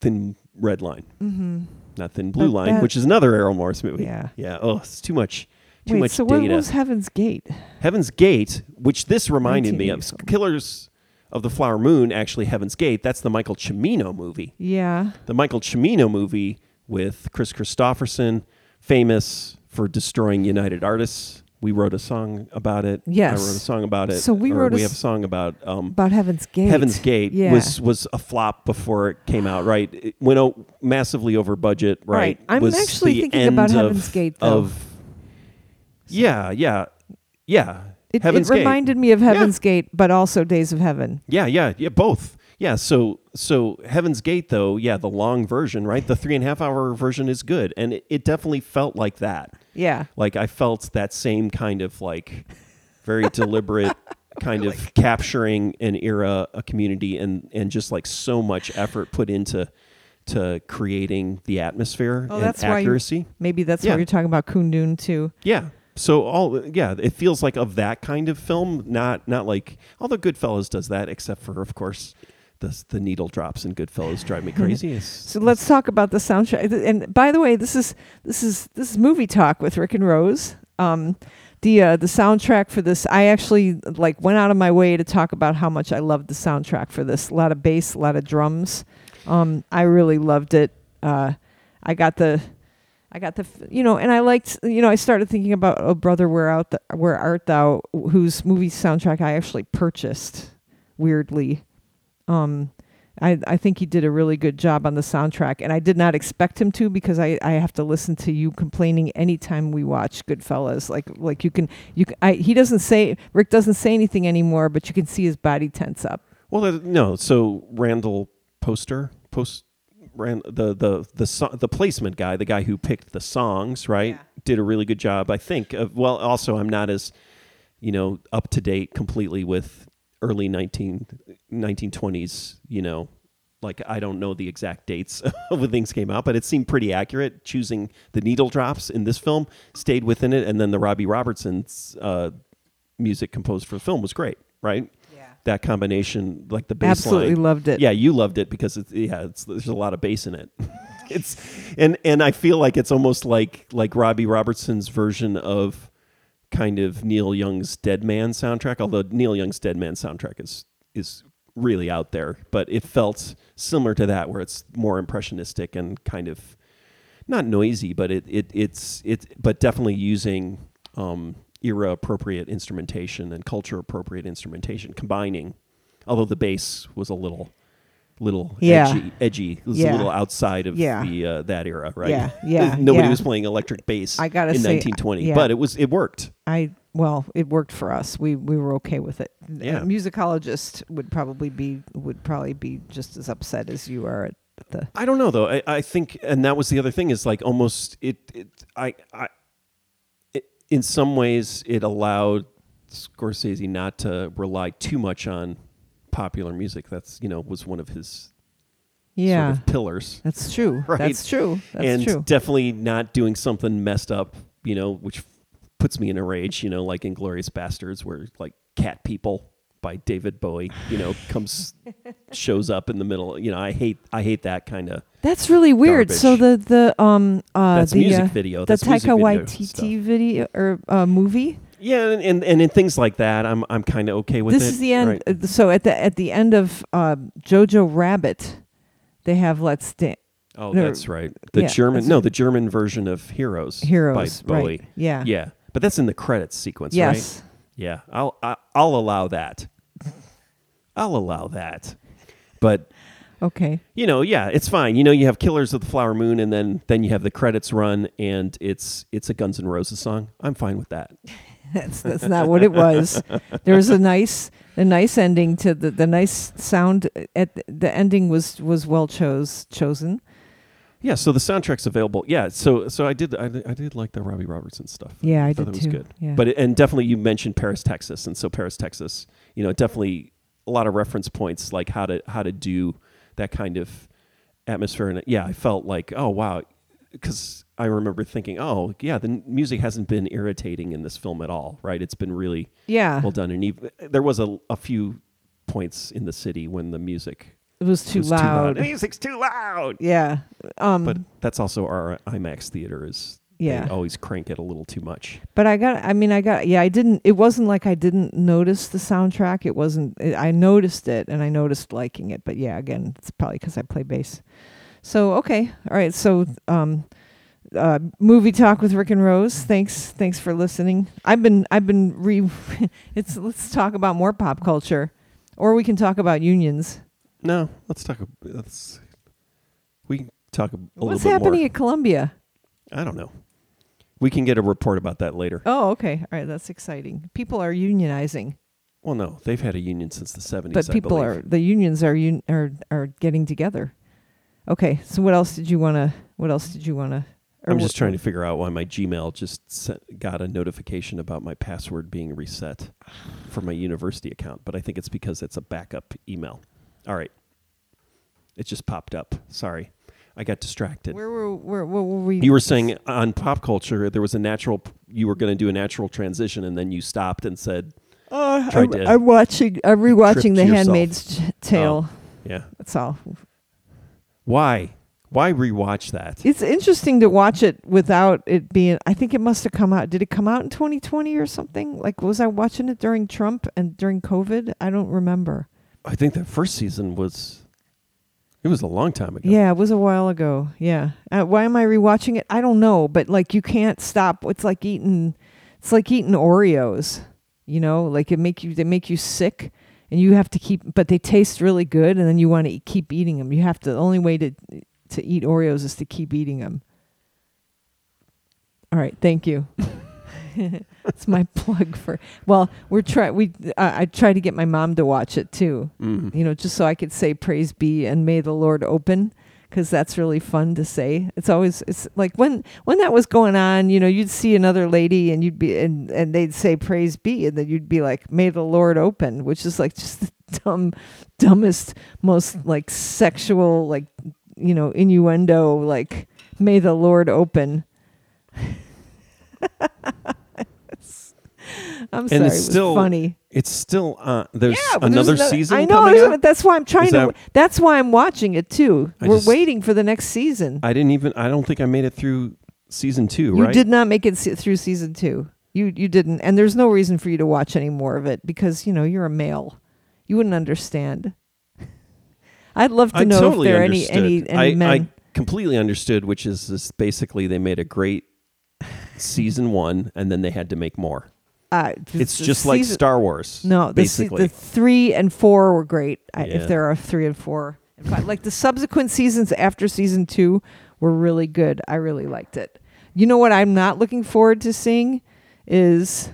Speaker 3: thin red line,
Speaker 2: mm-hmm.
Speaker 3: not thin blue
Speaker 2: That-
Speaker 3: line,
Speaker 2: that-
Speaker 3: which is another Errol Morris movie.
Speaker 2: Yeah.
Speaker 3: Yeah. Oh, it's too much. Too
Speaker 2: Wait,
Speaker 3: much
Speaker 2: so what
Speaker 3: data.
Speaker 2: was Heaven's Gate?
Speaker 3: Heaven's Gate, which this reminded me of,
Speaker 2: 1980
Speaker 3: Killers of the Flower Moon. Actually, Heaven's Gate. That's the Michael Cimino movie.
Speaker 2: Yeah.
Speaker 3: The Michael Cimino movie with Kris Kristofferson, famous for destroying United Artists. We wrote a song about it.
Speaker 2: Yes.
Speaker 3: I wrote a song about it.
Speaker 2: So we wrote a
Speaker 3: we
Speaker 2: s-
Speaker 3: have a song about um,
Speaker 2: About Heaven's Gate.
Speaker 3: Heaven's Gate
Speaker 2: Yeah.
Speaker 3: was was a flop before it came out. Right, it went o- massively over budget. Right,
Speaker 2: Right. I'm
Speaker 3: Was
Speaker 2: actually thinking about
Speaker 3: end
Speaker 2: Heaven's
Speaker 3: of-
Speaker 2: Gate, though.
Speaker 3: Of yeah, yeah, yeah.
Speaker 2: It, it reminded me of Heaven's Gate, but also Days of Heaven.
Speaker 3: Yeah, yeah, yeah, both. Yeah, so so Heaven's Gate though, yeah, the long version, right? The three and a half hour version is good, and it, it definitely felt like that.
Speaker 2: Yeah.
Speaker 3: Like I felt that same kind of like <laughs> very deliberate kind of capturing an era, a community, and and just like so much effort put into to creating the atmosphere
Speaker 2: Oh,
Speaker 3: and
Speaker 2: that's why you-
Speaker 3: accuracy.
Speaker 2: Maybe that's
Speaker 3: Yeah.
Speaker 2: why you're talking about Kundun too.
Speaker 3: Yeah. So all yeah, it feels like of that kind of film, not not like although Goodfellas does that, except for of course the the needle drops in Goodfellas drive me <laughs> crazy.
Speaker 2: So let's talk about the soundtrack. And by the way, this is this is this is movie talk with Rick and Rose. Um, the uh, the soundtrack for this, I actually like went out of my way to talk about how much I loved the soundtrack for this. A lot of bass, a lot of drums. Um, I really loved it. Uh, I got the, I got the, you know, and I liked, you know, I started thinking about Oh Brother, Where Out, the, Where Art Thou, whose movie soundtrack I actually purchased. Weirdly, um, I I think he did a really good job on the soundtrack, and I did not expect him to because I, I have to listen to you complaining anytime we watch Goodfellas. Like like you can you can, I he doesn't say Rick doesn't say anything anymore, but you can see his body tense up.
Speaker 3: well, no. So Randall Poster, post ran the the the so, the placement guy, the guy who picked the songs, right,
Speaker 2: Yeah.
Speaker 3: did a really good job. I think. Of, well, also I'm not as you know up to date completely with early 19, 1920s. You know, like I don't know the exact dates <laughs> of when things came out, but it seemed pretty accurate. Choosing the needle drops in this film stayed within it, and then the Robbie Robertson's uh, music composed for the film was great, right? That combination, like the bass
Speaker 2: Absolutely
Speaker 3: line.
Speaker 2: loved it.
Speaker 3: Yeah, you loved it because it's yeah, it's there's a lot of bass in it. <laughs> it's and and I feel like it's almost like like Robbie Robertson's version of kind of Neil Young's Dead Man soundtrack. Although Neil Young's Dead Man soundtrack is is really out there, but it felt similar to that, where it's more impressionistic and kind of not noisy, but it, it it's it's but definitely using um, era appropriate instrumentation and culture appropriate instrumentation, combining. Although the bass was a little little
Speaker 2: Yeah.
Speaker 3: edgy, edgy. It was
Speaker 2: Yeah.
Speaker 3: a little outside of
Speaker 2: Yeah.
Speaker 3: the uh, that era, right?
Speaker 2: Yeah, yeah, <laughs>
Speaker 3: Nobody
Speaker 2: yeah.
Speaker 3: was playing electric bass
Speaker 2: I gotta
Speaker 3: in
Speaker 2: say,
Speaker 3: 1920,
Speaker 2: yeah.
Speaker 3: but it was it worked.
Speaker 2: I well, it worked for us. We we were okay with it.
Speaker 3: Yeah.
Speaker 2: A musicologist would probably be would probably be just as upset as you are at the
Speaker 3: I don't know though. I, I think, and that was the other thing is like almost it. it I, I, in some ways, it allowed Scorsese not to rely too much on popular music. That's you know was one of his
Speaker 2: yeah.
Speaker 3: sort of pillars,
Speaker 2: That's true. <laughs>
Speaker 3: Right.
Speaker 2: That's true. That's true.
Speaker 3: and
Speaker 2: true.
Speaker 3: definitely not doing something messed up. You know, which puts me in a rage. You know, like Inglourious Basterds, where like cat people by David Bowie, you know, comes shows up in the middle. You know, I hate I hate that kind of
Speaker 2: That's really weird. So the the um uh
Speaker 3: that's
Speaker 2: the
Speaker 3: music
Speaker 2: uh,
Speaker 3: video.
Speaker 2: the
Speaker 3: That's music
Speaker 2: Taika Waititi video or uh, movie.
Speaker 3: Yeah, and, and and in things like that, I'm I'm kind of okay with
Speaker 2: this
Speaker 3: it.
Speaker 2: is the end.
Speaker 3: right?
Speaker 2: So at the at the end of uh, Jojo Rabbit, they have Let's Dance
Speaker 3: Oh,
Speaker 2: no,
Speaker 3: that's right. The
Speaker 2: yeah,
Speaker 3: German, no,
Speaker 2: right.
Speaker 3: the German version of Heroes,
Speaker 2: Heroes.
Speaker 3: by Bowie.
Speaker 2: Right. Yeah.
Speaker 3: Yeah, but that's in the credits sequence,
Speaker 2: Yes.
Speaker 3: right? Yeah, I'll I, I'll allow that. I'll allow that. But
Speaker 2: Okay.
Speaker 3: you know, yeah, it's fine. You know, you have Killers of the Flower Moon, and then then you have the credits run, and it's it's a Guns N' Roses song. I'm fine with that. <laughs>
Speaker 2: That's that's not what it was. There was a nice a nice ending to the the nice sound at the, the ending was was well chose chosen.
Speaker 3: Yeah, so the soundtrack's available. Yeah, so so I did I, I did like the Robbie Robertson stuff.
Speaker 2: Yeah, I
Speaker 3: thought
Speaker 2: did
Speaker 3: it was
Speaker 2: too.
Speaker 3: good.
Speaker 2: Yeah.
Speaker 3: But it, and definitely you mentioned Paris, Texas, and so Paris, Texas, you know, definitely a lot of reference points like how to how to do that kind of atmosphere. And yeah, I felt like oh wow, because I remember thinking oh yeah, the n- music hasn't been irritating in this film at all, right? It's been really
Speaker 2: yeah,
Speaker 3: well done, and even, there was a a few points in the city when the music
Speaker 2: it was too
Speaker 3: was
Speaker 2: loud.
Speaker 3: The music's too loud.
Speaker 2: Yeah. Um
Speaker 3: But that's also our IMAX theater is
Speaker 2: Yeah.
Speaker 3: they always crank it a little too much.
Speaker 2: But I got, I mean, I got, yeah, I didn't, it wasn't like I didn't notice the soundtrack. It wasn't, it, I noticed it and I noticed liking it. But yeah, again, it's probably because I play bass. So, okay. All right. So, um, uh, movie talk with Rick and Rose. Thanks. Thanks for listening. I've been, I've been re, <laughs> it's, let's talk about more pop culture or we can talk about unions.
Speaker 3: No, let's talk. ab- Let's we can talk a, a
Speaker 2: What's
Speaker 3: little bit
Speaker 2: What's
Speaker 3: happening
Speaker 2: at Columbia?
Speaker 3: I don't know. We can get a report about that later.
Speaker 2: Oh, okay. All right. That's exciting. People are unionizing.
Speaker 3: Well, no, they've had a union since the seventies.
Speaker 2: but people are the unions are un, are are getting together. Okay, so what else did you want to? What else did you want to?
Speaker 3: I'm just trying to figure out why my Gmail just sent, got a notification about my password being reset for my university account, but I think it's because it's a backup email. All right, it just popped up. Sorry, I got distracted.
Speaker 2: Where were where, what were we?
Speaker 3: You were saying on pop culture there was a natural. You were going to do a natural transition, and then you stopped and said,
Speaker 2: Uh, I'm, I'm watching. I'm rewatching The. Handmaid's Tale.
Speaker 3: "Yeah,
Speaker 2: That's all.
Speaker 3: why? Why rewatch that?"
Speaker 2: It's interesting to watch it without it being. I think it must have come out. Did it come out in 2020 or something? Like, was I watching it during Trump and during COVID? I don't remember.
Speaker 3: I think that first season was. It was a long time ago.
Speaker 2: Yeah, it was a while ago. Yeah. Uh, why am I rewatching it? I don't know, but like you can't stop. It's like eating it's like eating Oreos. You know, like it make you they make you sick and you have to keep but they taste really good and then you want to keep eating them. You have to the only way to to eat Oreos is to keep eating them. All right, thank you. <laughs> <laughs> It's my plug for. Well, we're try we. Uh, I try to get my mom to watch it too
Speaker 3: Mhm.
Speaker 2: you know, just so I could say praise be and may the Lord open because that's really fun to say. It's always it's like when when that was going on, you know, you'd see another lady and you'd be and and they'd say praise be and then you'd be like may the Lord open, which is like <laughs> just the dumb dumbest most like sexual like you know innuendo like may the Lord open. <laughs> I'm
Speaker 3: And
Speaker 2: sorry,
Speaker 3: it's
Speaker 2: it was
Speaker 3: still-
Speaker 2: funny.
Speaker 3: It's still uh, there's
Speaker 2: Yeah,
Speaker 3: another
Speaker 2: there's no-
Speaker 3: season.
Speaker 2: I know.
Speaker 3: coming
Speaker 2: there's-
Speaker 3: out?
Speaker 2: That's why I'm trying
Speaker 3: Is
Speaker 2: to. that's why I'm watching it too.
Speaker 3: I
Speaker 2: We're
Speaker 3: just-
Speaker 2: waiting for the next season.
Speaker 3: I didn't even. I don't think I made it through season two.
Speaker 2: you
Speaker 3: right?
Speaker 2: did not make it se- through season two. You you didn't, and there's no reason for you to watch any more of it because you know you're a male. You wouldn't understand. <laughs> I'd love to
Speaker 3: I
Speaker 2: know
Speaker 3: totally
Speaker 2: if there are any any, any
Speaker 3: I,
Speaker 2: men.
Speaker 3: I completely understood, which is this basically they made a great <laughs> season one, and then they had to make more.
Speaker 2: Uh,
Speaker 3: It's just like Star Wars.
Speaker 2: No, the,
Speaker 3: basically.
Speaker 2: the three and four were great.
Speaker 3: Yeah.
Speaker 2: If there are three and four, and five. like the subsequent seasons after season two were really good. I really liked it. You know what I'm not looking forward to seeing is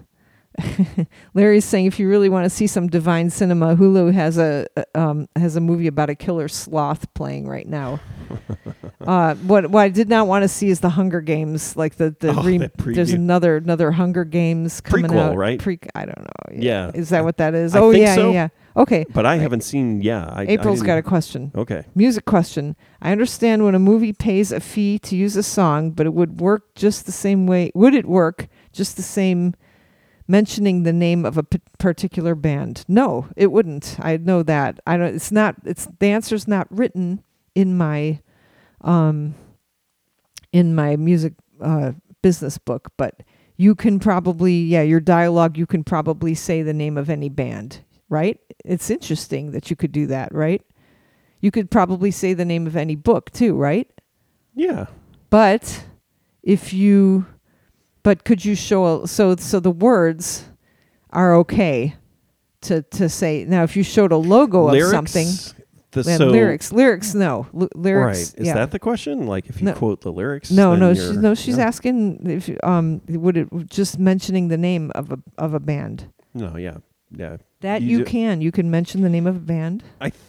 Speaker 2: <laughs> Larry's saying if you really want to see some divine cinema, Hulu has a um, has a movie about a killer sloth playing right now. <laughs> uh, what what I did not want to see is the Hunger Games, like the the
Speaker 3: Oh,
Speaker 2: re- there's another another Hunger Games coming
Speaker 3: Prequel,
Speaker 2: out.
Speaker 3: right?
Speaker 2: Pre- I don't know.
Speaker 3: Yeah.
Speaker 2: is that what that is?
Speaker 3: I
Speaker 2: oh yeah,
Speaker 3: so.
Speaker 2: yeah, yeah. Okay.
Speaker 3: but I haven't seen. Yeah, I,
Speaker 2: April's
Speaker 3: I
Speaker 2: got a question.
Speaker 3: Okay.
Speaker 2: Music question. I understand when a movie pays a fee to use a song, but it would work just the same way. Would it work just the same mentioning the name of a p- particular band. No, it wouldn't. I know that. I don't. It's not. It's the answer's not written in my, um, in my music uh, business book, but you can probably yeah your dialogue. You can probably say the name of any band, right? It's interesting that you could do that, right? You could probably say the name of any book too, right?
Speaker 3: Yeah.
Speaker 2: But if you but could you show a, so so the words are okay to to say now if you showed a logo
Speaker 3: lyrics,
Speaker 2: of something
Speaker 3: The, so,
Speaker 2: lyrics lyrics no L- lyrics
Speaker 3: Right. Is
Speaker 2: yeah.
Speaker 3: that the question? Like if you
Speaker 2: No.
Speaker 3: quote the lyrics?
Speaker 2: no no no she's asking if um would it just mentioning the name of a of a band
Speaker 3: No, yeah. Yeah.
Speaker 2: that
Speaker 3: You
Speaker 2: you, can you can mention the name of a band
Speaker 3: I th-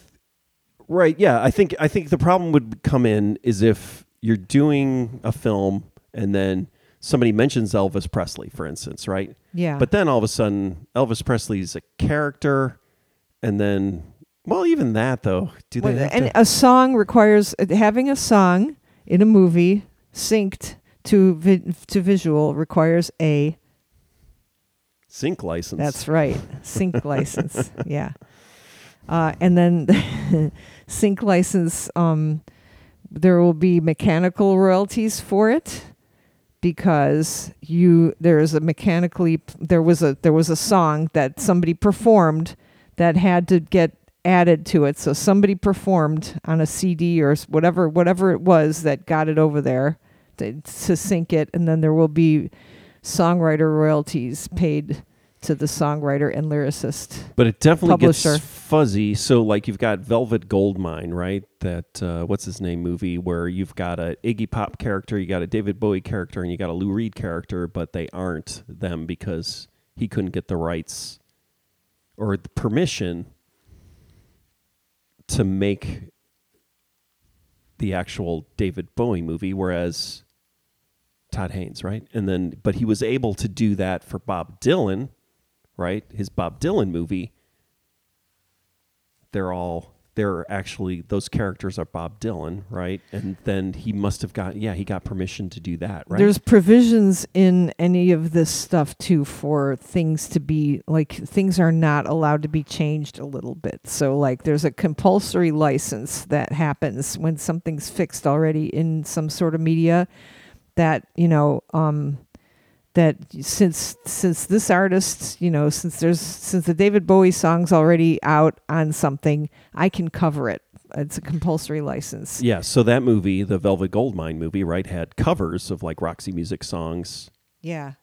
Speaker 3: right, yeah. I think I think the problem would come in is if you're doing a film and then somebody mentions Elvis Presley, for instance, right?
Speaker 2: yeah.
Speaker 3: But then all of a sudden Elvis Presley's a character and then well, even that though, do they
Speaker 2: Well, and
Speaker 3: to,
Speaker 2: a song requires uh, having a song in a movie synced to vi- to visual requires a
Speaker 3: sync license?
Speaker 2: that's right. Sync <laughs> license. Yeah. Uh, and then <laughs> sync license um, there will be mechanical royalties for it because you there is a mechanically there was a there was a song that somebody performed that had to get added to it. So somebody performed on a CD or whatever whatever it was that got it over there to, to sync it. And then there will be songwriter royalties paid to the songwriter and lyricist
Speaker 3: But it definitely
Speaker 2: publisher.
Speaker 3: gets fuzzy. So, like, you've got Velvet Goldmine, right? That uh, what's his name movie where you've got a Iggy Pop character, you got a David Bowie character, and you got a Lou Reed character, but they aren't them because he couldn't get the rights or the permission to make the actual David Bowie movie, whereas Todd Haynes, right? And then, but he was able to do that for Bob Dylan, right? His Bob Dylan movie. They're all they're actually those characters are Bob Dylan, right? And then he must have got yeah, he got permission to do that, right?
Speaker 2: There's provisions in any of this stuff too for things to be like things are not allowed to be changed a little bit. So like there's a compulsory license that happens when something's fixed already in some sort of media that, you know, um that since since this artist, you know, since there's since the David Bowie song's already out on something, I can cover it. It's a compulsory license.
Speaker 3: yeah, so that movie, the Velvet Goldmine movie, right, had covers of like Roxy Music songs,
Speaker 2: Yeah.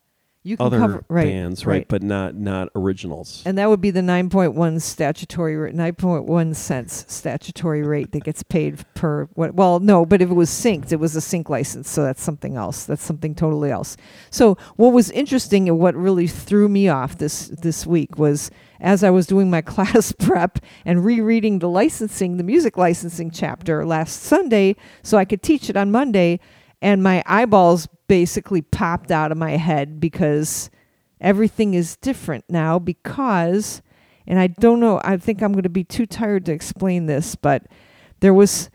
Speaker 2: You can
Speaker 3: other
Speaker 2: cover right,
Speaker 3: bands, right, but not not originals.
Speaker 2: And that would be the 9.1 statutory rate, 9.1 cents statutory rate that gets paid per what well no, but if it was synced, it was a sync license, so that's something else. That's something totally else. So what was interesting and what really threw me off this this week was as I was doing my <laughs> class prep and rereading the licensing, the music licensing chapter last Sunday so I could teach it on Monday and my eyeballs basically popped out of my head because everything is different now because and I don't know I think I'm going to be too tired to explain this but there was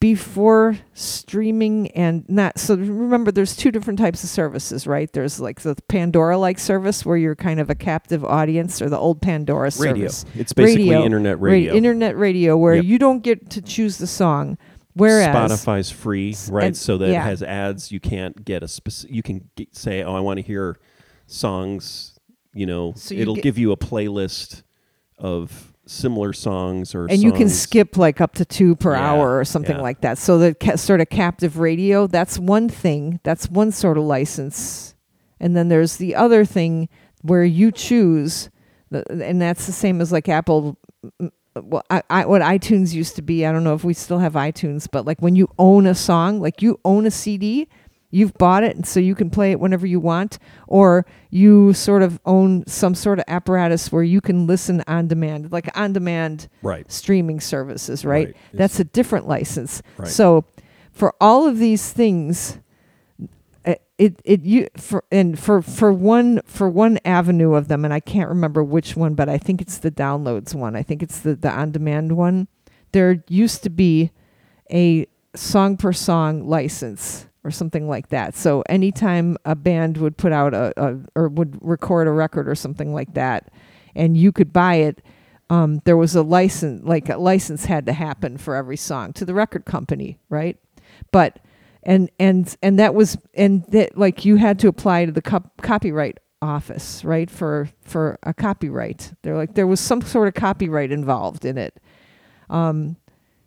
Speaker 2: before streaming and not so remember there's two different types of services right there's like the Pandora like service where you're kind of a captive audience or the old Pandora
Speaker 3: radio.
Speaker 2: service
Speaker 3: It's basically
Speaker 2: Radio.
Speaker 3: internet
Speaker 2: Ra-
Speaker 3: radio.
Speaker 2: internet radio where
Speaker 3: Yep.
Speaker 2: you don't get to choose the song whereas
Speaker 3: Spotify's free, right?
Speaker 2: and-
Speaker 3: so that
Speaker 2: yeah.
Speaker 3: it has ads. You can't get a specific. You can get, say, "Oh, I want to hear songs." You know,
Speaker 2: So you
Speaker 3: it'll
Speaker 2: get-
Speaker 3: give you a playlist of similar songs or
Speaker 2: and you can skip like up to two per
Speaker 3: Yeah,
Speaker 2: hour or something
Speaker 3: yeah.
Speaker 2: like that. So the ca- sort of captive radio, that's one thing. That's one sort of license. And then there's the other thing where you choose, the, and that's the same as like Apple. Well, I, I, what iTunes used to be, I don't know if we still have iTunes, but like when you own a song, like you own a CD, you've bought it, and so you can play it whenever you want, or you sort of own some sort of apparatus where you can listen on demand, like on demand
Speaker 3: right.
Speaker 2: streaming services, right?
Speaker 3: Right.
Speaker 2: That's a different license.
Speaker 3: Right.
Speaker 2: So for all of these things, it it you for and for for one for one avenue of them, and I can't remember which one, but I think it's the downloads one. I think it's the the on demand one. There used to be a song per song license or something like that. So anytime a band would put out a, a or would record a record or something like that, and you could buy it, um, there was a license, like a license had to happen for every song to the record company, right? But and and and that was and that like you had to apply to the cop- copyright office, right? For for a copyright. They're like there was some sort of copyright involved in it. Um,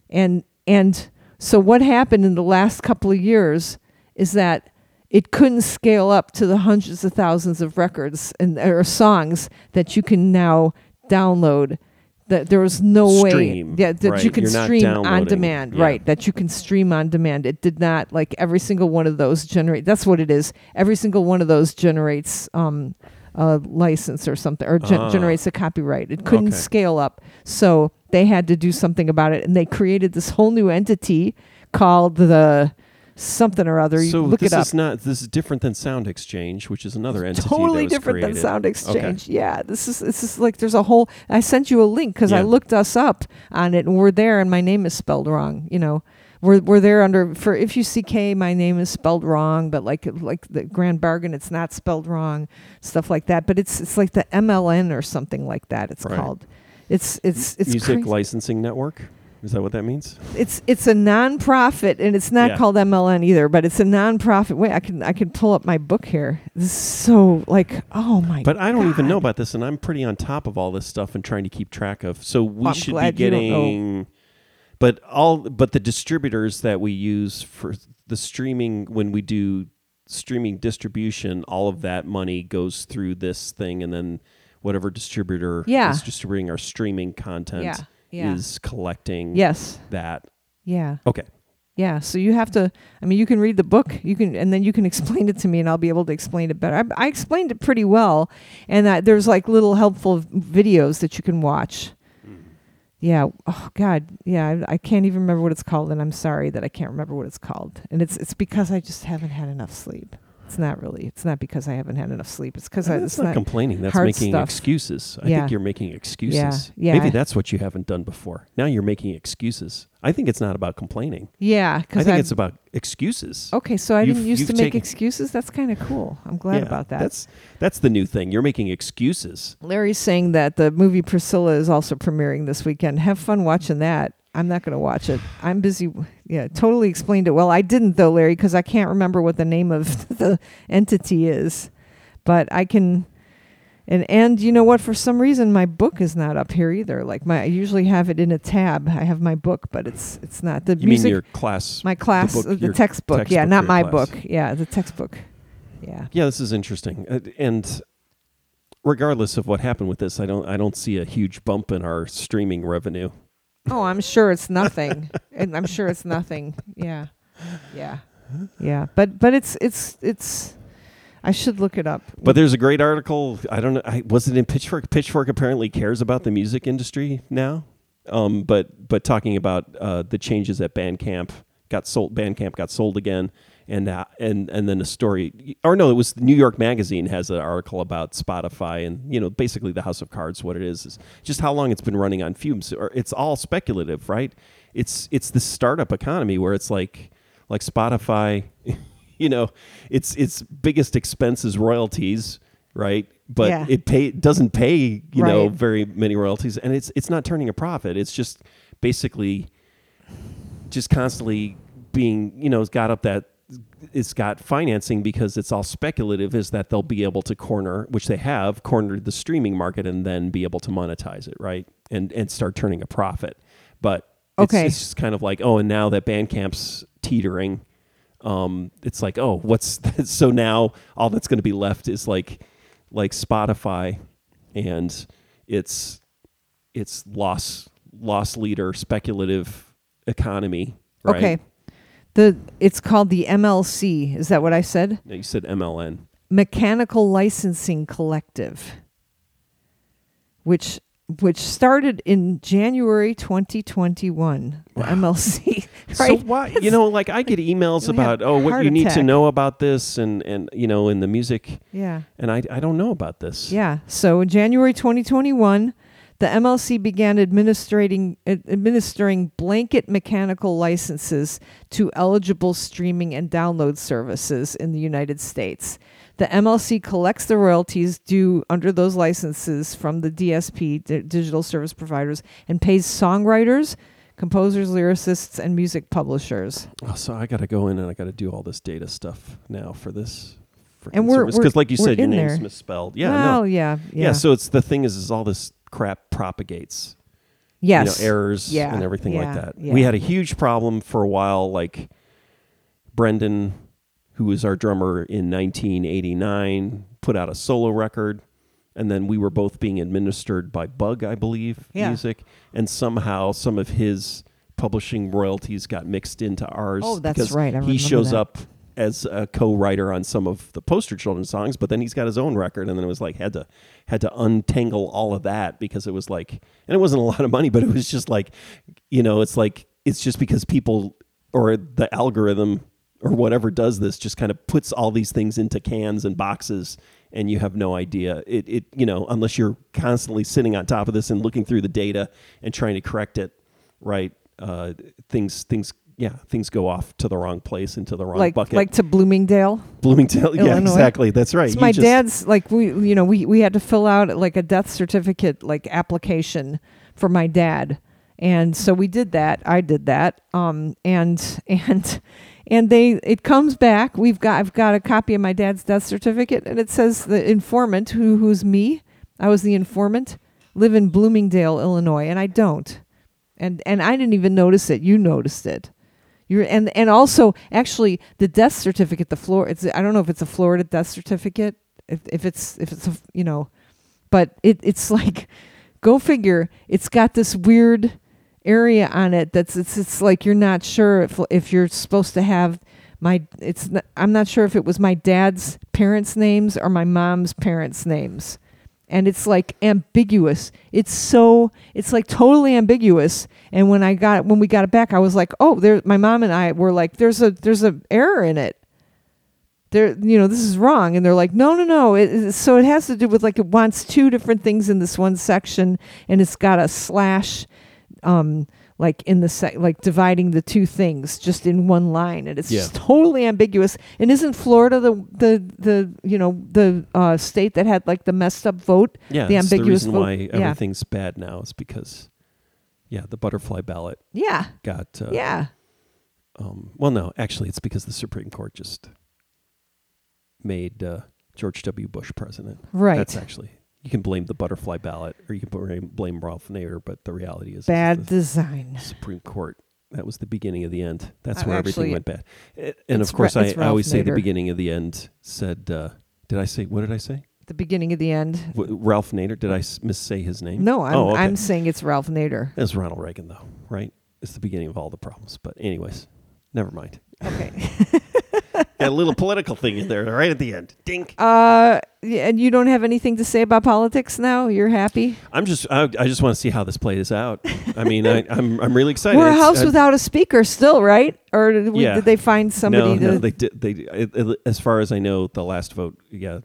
Speaker 2: and and so what happened in the last couple of years is that it couldn't scale up to the hundreds of thousands of records and or songs that you can now download that there was no
Speaker 3: Stream,
Speaker 2: way yeah, that
Speaker 3: right.
Speaker 2: you can
Speaker 3: You're
Speaker 2: stream on demand
Speaker 3: yeah.
Speaker 2: right that you can stream on demand it did not like every single one of those generate that's what it is every single one of those generates um a license or something or gen-
Speaker 3: Ah.
Speaker 2: generates a copyright it couldn't
Speaker 3: Okay.
Speaker 2: scale up so they had to do something about it and they created this whole new entity called the something or other you
Speaker 3: so
Speaker 2: look
Speaker 3: this
Speaker 2: it up
Speaker 3: is not this is different than SoundExchange, which is another entity
Speaker 2: totally
Speaker 3: that was
Speaker 2: different
Speaker 3: created.
Speaker 2: than SoundExchange. Yeah, this is this is like there's a whole. I sent you a link because I looked us up on it, and we're there, and my name is spelled wrong. You know, we're we're there under for if you see K, my name is spelled wrong, but like like the Grand Bargain, it's not spelled wrong, stuff like that. But it's it's like the MLN or something like that. It's
Speaker 3: Right.
Speaker 2: called. It's it's it's
Speaker 3: Music
Speaker 2: crazy.
Speaker 3: Licensing Network. Is that what that means?
Speaker 2: it's it's a nonprofit and it's not
Speaker 3: Yeah.
Speaker 2: called MLN either, but it's a nonprofit. Wait, I can I can pull up my book here. This is so like oh my.
Speaker 3: But I don't even know about this, and I'm pretty on top of all this stuff and trying to keep track of. So we
Speaker 2: I'm
Speaker 3: should be
Speaker 2: glad you don't know.
Speaker 3: getting, but all but the distributors that we use for the streaming when we do streaming distribution, all of that money goes through this thing, and then whatever distributor
Speaker 2: Yeah.
Speaker 3: is distributing our streaming content
Speaker 2: Yeah, yeah.
Speaker 3: is collecting
Speaker 2: Yes.
Speaker 3: that.
Speaker 2: Yeah.
Speaker 3: Okay.
Speaker 2: Yeah. So you have to. I mean, you can read the book. You can, and then you can <laughs> explain it to me, and I'll be able to explain it better. I, I explained it pretty well, and that there's like little helpful videos that you can watch. Hmm. Yeah. Oh God. Yeah. I, I can't even remember what it's called, and I'm sorry that I can't remember what it's called. And it's it's because I just haven't had enough sleep. It's not really. It's not because I haven't had enough sleep. It's because
Speaker 3: That's
Speaker 2: it's
Speaker 3: not,
Speaker 2: not.
Speaker 3: complaining. That's making
Speaker 2: stuff.
Speaker 3: excuses. I
Speaker 2: Yeah.
Speaker 3: think you're making excuses.
Speaker 2: yeah.
Speaker 3: Maybe that's what you haven't done before. Now you're making excuses. I think it's not about complaining.
Speaker 2: yeah.
Speaker 3: I
Speaker 2: Because
Speaker 3: think it's about excuses.
Speaker 2: Okay, so I
Speaker 3: You've-
Speaker 2: didn't used to make
Speaker 3: taken-
Speaker 2: excuses. That's kind of cool. I'm glad
Speaker 3: Yeah,
Speaker 2: about that.
Speaker 3: That's that's the new thing. You're making excuses.
Speaker 2: Larry's saying that the movie Priscilla is also premiering this weekend. Have fun watching that. I'm not going to watch it. I'm busy. Yeah, totally explained it well. I didn't though, Larry, because I can't remember what the name of <laughs> the entity is. But I can. And and you know what? For some reason, my book is not up here either. Like my, I usually have it in a tab. I have my book, but it's it's not the
Speaker 3: You
Speaker 2: music.
Speaker 3: mean your class?
Speaker 2: my class,
Speaker 3: book-
Speaker 2: uh, the,
Speaker 3: your
Speaker 2: textbook. Yeah, not my
Speaker 3: class.
Speaker 2: book. Yeah, the textbook. Yeah.
Speaker 3: Yeah, this is interesting. Uh, and regardless of what happened with this, I don't I don't see a huge bump in our streaming revenue.
Speaker 2: Oh, I'm sure it's nothing. and I'm sure it's nothing. Yeah. Yeah. Yeah. But but it's it's it's I should look it up.
Speaker 3: But there's a great article. I don't know. I, was it in Pitchfork? Pitchfork apparently cares about the music industry now. Um, but but talking about uh, the changes at Bandcamp got sold. Bandcamp got sold again, and uh, and and then a story. Or no, it was New York Magazine has an article about Spotify and you know basically the House of Cards. What it is is just how long it's been running on fumes. Or it's all speculative, right? It's it's the startup economy where it's like like Spotify. <laughs> you know, its its biggest expense is royalties, right? But
Speaker 2: Yeah.
Speaker 3: it pay doesn't pay you know very many royalties, and it's it's not turning a profit. It's just basically just constantly being you know it's got up that it's got financing because it's all speculative is that they'll be able to corner which they have cornered the streaming market and then be able to monetize it right and and start turning a profit but it's,
Speaker 2: Okay.
Speaker 3: it's just kind of like oh and now that bandcamp's teetering um it's like oh what's <laughs> so now all that's going to be left is like like spotify and it's it's loss loss leader speculative economy right
Speaker 2: Okay. The it's called the MLC. Is that what I said?
Speaker 3: No, you said mln
Speaker 2: Mechanical Licensing Collective. Which which started in January 2021. The MLC. <laughs> Right?
Speaker 3: So why you know like I get emails about oh what you need to know about this and and you know in the music
Speaker 2: yeah.
Speaker 3: and I I don't know about this.
Speaker 2: Yeah. So in January 2021, the MLC began administrating ad- administering blanket mechanical licenses to eligible streaming and download services in the United States. The MLC collects the royalties due under those licenses from the DSP, di- digital service providers, and pays songwriters, composers, lyricists, and music publishers.
Speaker 3: Oh, so I got to go in and I got to do all this data stuff now for this.
Speaker 2: And we're-
Speaker 3: because, like you said, your name's
Speaker 2: there.
Speaker 3: misspelled. Yeah,
Speaker 2: well,
Speaker 3: no.
Speaker 2: yeah, yeah,
Speaker 3: yeah. So it's the thing is, is all this crap propagates.
Speaker 2: yes,
Speaker 3: you know, errors
Speaker 2: Yeah,
Speaker 3: and everything
Speaker 2: yeah,
Speaker 3: like that.
Speaker 2: yeah.
Speaker 3: We had a huge problem for a while. Like Brendan, who was our drummer in 1989, put out a solo record, and then we were both being administered by Bug, I believe, music, and somehow some of his publishing royalties got mixed into ours.
Speaker 2: Oh, that's
Speaker 3: because
Speaker 2: right. I
Speaker 3: he shows
Speaker 2: that.
Speaker 3: up as a co-writer on some of the poster children songs, but then he's got his own record, and then it was like had to had to untangle all of that because it was like, and it wasn't a lot of money, but it was just like, you know, it's like it's just because people or the algorithm or whatever does this just kind of puts all these things into cans and boxes and you have no idea. It, it you know unless you're constantly sitting on top of this and looking through the data and trying to correct it right uh, things things yeah things go off to the wrong place into the wrong
Speaker 2: like
Speaker 3: bucket.
Speaker 2: like to Bloomingdale.
Speaker 3: bloomingdale <laughs> yeah exactly that's right. You
Speaker 2: my
Speaker 3: just-
Speaker 2: dad's like we you know we we had to fill out like a death certificate like application for my dad. And so we did that i did that um and <laughs> and and they it comes back we've got i've got a copy of my dad's death certificate and it says the informant who who's me i was the informant live in bloomingdale illinois and i don't. And and i didn't even notice it you noticed it you're and and also actually the death certificate, the floor. It's I don't know if it's a Florida death certificate. If if it's if it's a you know, but it it's <laughs> like, go figure. It's got this weird area on it that's it's it's like you're not sure if if you're supposed to have my it's not, I'm not sure if it was my dad's parents' names or my mom's parents' names. And it's like ambiguous. It's so it's like totally ambiguous. And when I got when we got it back, I was like, "Oh, there my mom and I were like there's a there's a error in it." There you know, this is wrong. And they're like, "No, no, no." It, so it has to do with like it wants two different things in this one section and it's got a slash um like in the sec like dividing the two things just in one line and it's
Speaker 3: Yeah.
Speaker 2: just totally ambiguous and isn't florida the the the you know the uh state that had like the messed up vote
Speaker 3: yeah
Speaker 2: the ambiguous
Speaker 3: the reason
Speaker 2: vote.
Speaker 3: why
Speaker 2: Yeah.
Speaker 3: everything's bad now is because yeah the butterfly ballot
Speaker 2: yeah
Speaker 3: got uh,
Speaker 2: yeah
Speaker 3: Um, well, no, actually, it's because the Supreme Court just made uh, George W. Bush president.
Speaker 2: right
Speaker 3: That's actually you can blame the butterfly ballot or you can blame, blame Ralph Nader, but the reality is,
Speaker 2: bad design
Speaker 3: Supreme Court. That was the beginning of the end. That's
Speaker 2: Uh,
Speaker 3: where
Speaker 2: actually,
Speaker 3: everything went bad. Eh, And of course, I, I always
Speaker 2: Ralph
Speaker 3: say the beginning of the end said. Uh, did I say what did I say?
Speaker 2: the beginning of the end
Speaker 3: W- Ralph Nader? Did I s- missay his name?
Speaker 2: no i'm
Speaker 3: Oh, okay.
Speaker 2: i'm saying it's ralph nader
Speaker 3: It's Ronald Reagan, though, right? It's the beginning of all the problems. But anyways, never mind.
Speaker 2: okay <laughs> <laughs>
Speaker 3: a little political thing in there right at the end. Dink.
Speaker 2: uh and you don't have anything to say about politics now you're happy
Speaker 3: I'm just I, I just want to see how this plays out. I mean, I, <laughs> I'm I'm really excited.
Speaker 2: we're a house
Speaker 3: I-
Speaker 2: without a speaker still right or did, we,
Speaker 3: Yeah.
Speaker 2: did they find somebody
Speaker 3: no,
Speaker 2: to
Speaker 3: no, they did. They it, it- as far as I know, the last vote, yeah,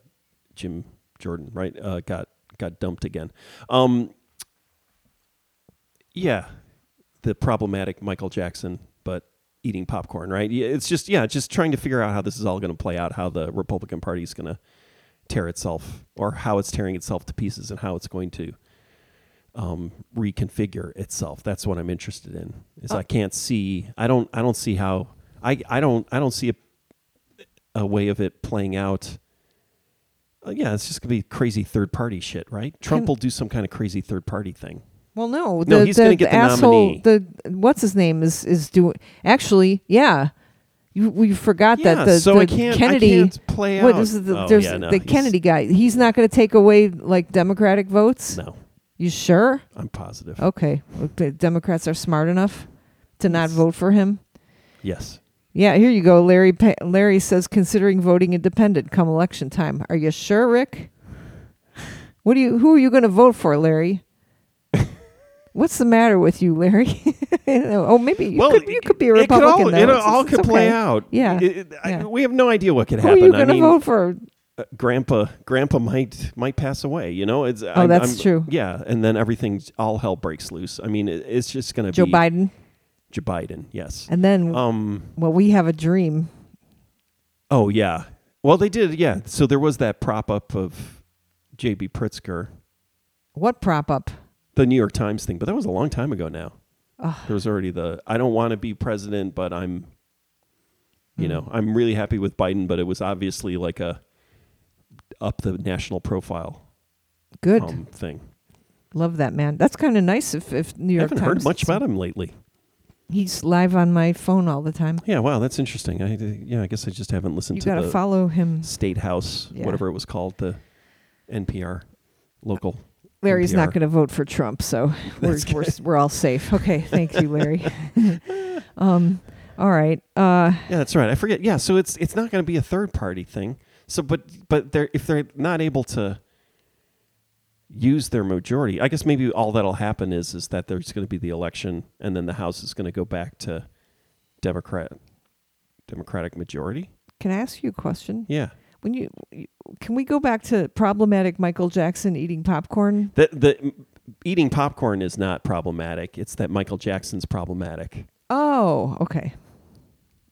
Speaker 3: Jim Jordan, right, uh, got got dumped again. Um, yeah, the problematic Michael Jackson, eating popcorn, right? It's just yeah, just trying to figure out how this is all going to play out, how the Republican Party is going to tear itself, or how it's tearing itself to pieces, and how it's going to um, reconfigure itself. That's what I'm interested in. Is
Speaker 2: Uh,
Speaker 3: I can't see. I don't. I don't see how. I. I don't. I don't see a, a way of it playing out. Uh, yeah, it's just gonna be crazy third party shit, right? Trump
Speaker 2: Can-
Speaker 3: will do some kind of crazy third party thing.
Speaker 2: Well, no,
Speaker 3: No,
Speaker 2: the,
Speaker 3: he's
Speaker 2: the,
Speaker 3: gonna get
Speaker 2: the
Speaker 3: the
Speaker 2: asshole.
Speaker 3: nominee.
Speaker 2: The what's his name is is doing. Actually, yeah, you we forgot
Speaker 3: yeah,
Speaker 2: that the,
Speaker 3: so
Speaker 2: the
Speaker 3: I can't.
Speaker 2: Kennedy.
Speaker 3: I can't play
Speaker 2: what
Speaker 3: out.
Speaker 2: is the,
Speaker 3: Oh,
Speaker 2: there's
Speaker 3: yeah, no,
Speaker 2: the Kennedy guy. He's not going to take away like Democratic votes.
Speaker 3: No,
Speaker 2: You sure?
Speaker 3: I'm positive.
Speaker 2: Okay, the Democrats are smart enough to not vote for him.
Speaker 3: Yes.
Speaker 2: Yeah, here you go. Larry pa- Larry says considering voting independent come election time. Are you sure, Rick? What do you? Who are you going to vote for, Larry? What's the matter with you, Larry? <laughs> oh, maybe you could. You could be a
Speaker 3: it could
Speaker 2: Republican.
Speaker 3: all,
Speaker 2: though.
Speaker 3: it all
Speaker 2: it's
Speaker 3: could play
Speaker 2: okay.
Speaker 3: out.
Speaker 2: Yeah,
Speaker 3: It- it- I- we have no idea what could
Speaker 2: Who are
Speaker 3: happen.
Speaker 2: you going to vote for?
Speaker 3: uh, grandpa grandpa might might pass away. You know, it's
Speaker 2: Oh, that's true.
Speaker 3: Yeah, and then everything all hell breaks loose. I mean, it, it's just going to
Speaker 2: Joe
Speaker 3: be
Speaker 2: Biden.
Speaker 3: Joe Biden. Yes.
Speaker 2: And then,
Speaker 3: Um.
Speaker 2: well, we have a dream.
Speaker 3: Oh yeah. Well, they did. Yeah. So there was that prop up of J.B. Pritzker,
Speaker 2: What prop up?
Speaker 3: The New York Times thing, but that was a long time ago now.
Speaker 2: Ugh.
Speaker 3: There was already the I don't want to be president, but I'm, you
Speaker 2: Hmm.
Speaker 3: know, I'm really happy with Biden, but it was obviously like a up the national profile
Speaker 2: Good.
Speaker 3: um, thing.
Speaker 2: Love that man. That's kind of nice if, if New
Speaker 3: I
Speaker 2: York
Speaker 3: haven't
Speaker 2: Times.
Speaker 3: heard much about him lately.
Speaker 2: He's live on my phone all the time.
Speaker 3: Yeah, wow, that's interesting. I yeah, I guess I just haven't listened
Speaker 2: You
Speaker 3: to
Speaker 2: got to
Speaker 3: the
Speaker 2: follow him.
Speaker 3: State House,
Speaker 2: Yeah.
Speaker 3: whatever it was called, the NPR local.
Speaker 2: Larry's not going to vote for Trump, so <laughs> we're, we're we're all safe. Okay, thank you, Larry. <laughs> <laughs> um, all right. Uh,
Speaker 3: Yeah, that's right. I forget. Yeah, so it's it's not going to be a third party thing. So, but but they're if they're not able to use their majority, I guess maybe all that'll happen is is that there's going to be the election, and then the House is going to go back to Democrat Democratic majority.
Speaker 2: can I ask you a question?
Speaker 3: Yeah,
Speaker 2: When you can we go back to problematic Michael Jackson eating popcorn?
Speaker 3: the the eating popcorn is not problematic. It's that Michael Jackson's problematic.
Speaker 2: Oh, okay.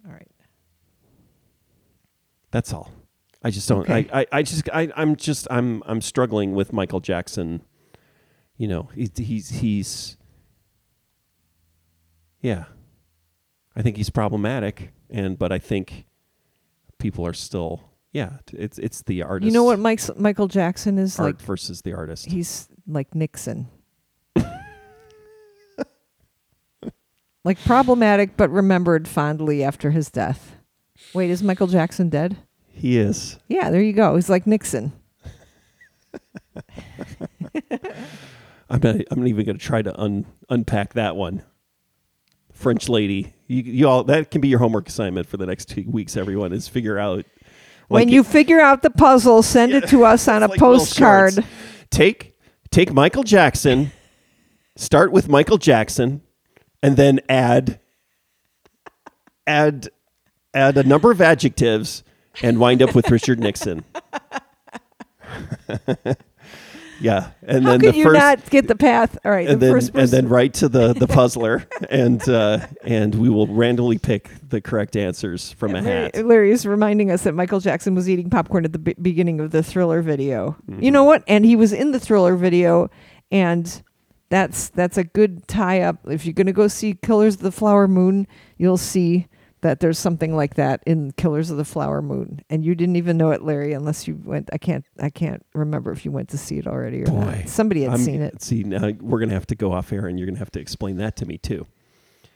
Speaker 2: All right.
Speaker 3: That's all. I just don't.
Speaker 2: Okay.
Speaker 3: I, I, I just. I, I'm just. I'm. I'm struggling with Michael Jackson. You know, he, he's he's. Yeah, I think he's problematic, and but I think people are still. Yeah, it's it's the artist.
Speaker 2: You know what Mike's, Michael Jackson is
Speaker 3: Art
Speaker 2: like?
Speaker 3: versus the artist.
Speaker 2: He's like Nixon. <laughs> like problematic, but remembered fondly after his death. Wait, is Michael Jackson dead?
Speaker 3: He is.
Speaker 2: Yeah, there you go. He's like Nixon. <laughs>
Speaker 3: I'm not. I'm not even going to try to un, unpack that one. French lady. You, you all. That can be your homework assignment for the next two weeks. Everyone is figure out.
Speaker 2: When
Speaker 3: like
Speaker 2: you figure out the puzzle, send it to us <laughs> on a
Speaker 3: like
Speaker 2: postcard.
Speaker 3: Take take Michael Jackson, start with Michael Jackson, and then add add add a number of adjectives and wind up with Richard Nixon. <laughs> yeah, and
Speaker 2: How
Speaker 3: then
Speaker 2: could
Speaker 3: the
Speaker 2: you
Speaker 3: first
Speaker 2: not get the path? All right,
Speaker 3: and
Speaker 2: the
Speaker 3: then
Speaker 2: first
Speaker 3: and then write to the the <laughs> puzzler and uh, and we will randomly pick the correct answers from a
Speaker 2: Larry,
Speaker 3: hat.
Speaker 2: Larry is reminding us that Michael Jackson was eating popcorn at the be- beginning of the Thriller video.
Speaker 3: Mm-hmm.
Speaker 2: You know what? And he was in the Thriller video, and that's that's a good tie up. If you're gonna go see Killers of the Flower Moon, you'll see that there's something like that in Killers of the Flower Moon, and you didn't even know it, Larry, unless you went. I can't I can't remember if you went to see it already or
Speaker 3: Boy,
Speaker 2: not. Somebody had
Speaker 3: I'm-
Speaker 2: seen it.
Speaker 3: See, now we're gonna have to go off air, and you're gonna have to explain that to me too.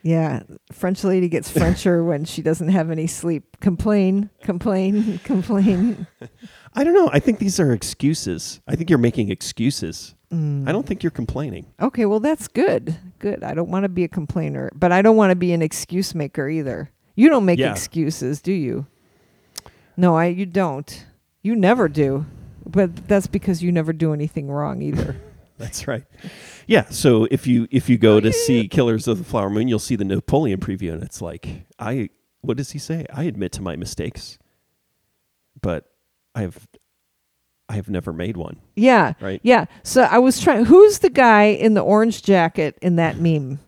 Speaker 2: Yeah, French lady gets <laughs> Frencher when she doesn't have any sleep. Complain, complain, <laughs> complain. <laughs>
Speaker 3: I don't know. I think these are excuses. I think you're making excuses.
Speaker 2: Mm.
Speaker 3: I don't think you're complaining.
Speaker 2: Okay, well that's good. Good. I don't want to be a complainer, but I don't want to be an excuse maker either. You don't make
Speaker 3: Yeah.
Speaker 2: excuses, do you? No, I you don't. You never do. But that's because you never do anything wrong either. <laughs>
Speaker 3: That's right. Yeah. So if you if you go to <laughs> see Killers of the Flower Moon, you'll see the Napoleon preview, and it's like I. What does he say? I admit to my mistakes, but I have I have never made one.
Speaker 2: yeah.
Speaker 3: Right.
Speaker 2: Yeah. So I was trying who's the guy in the orange jacket in that meme?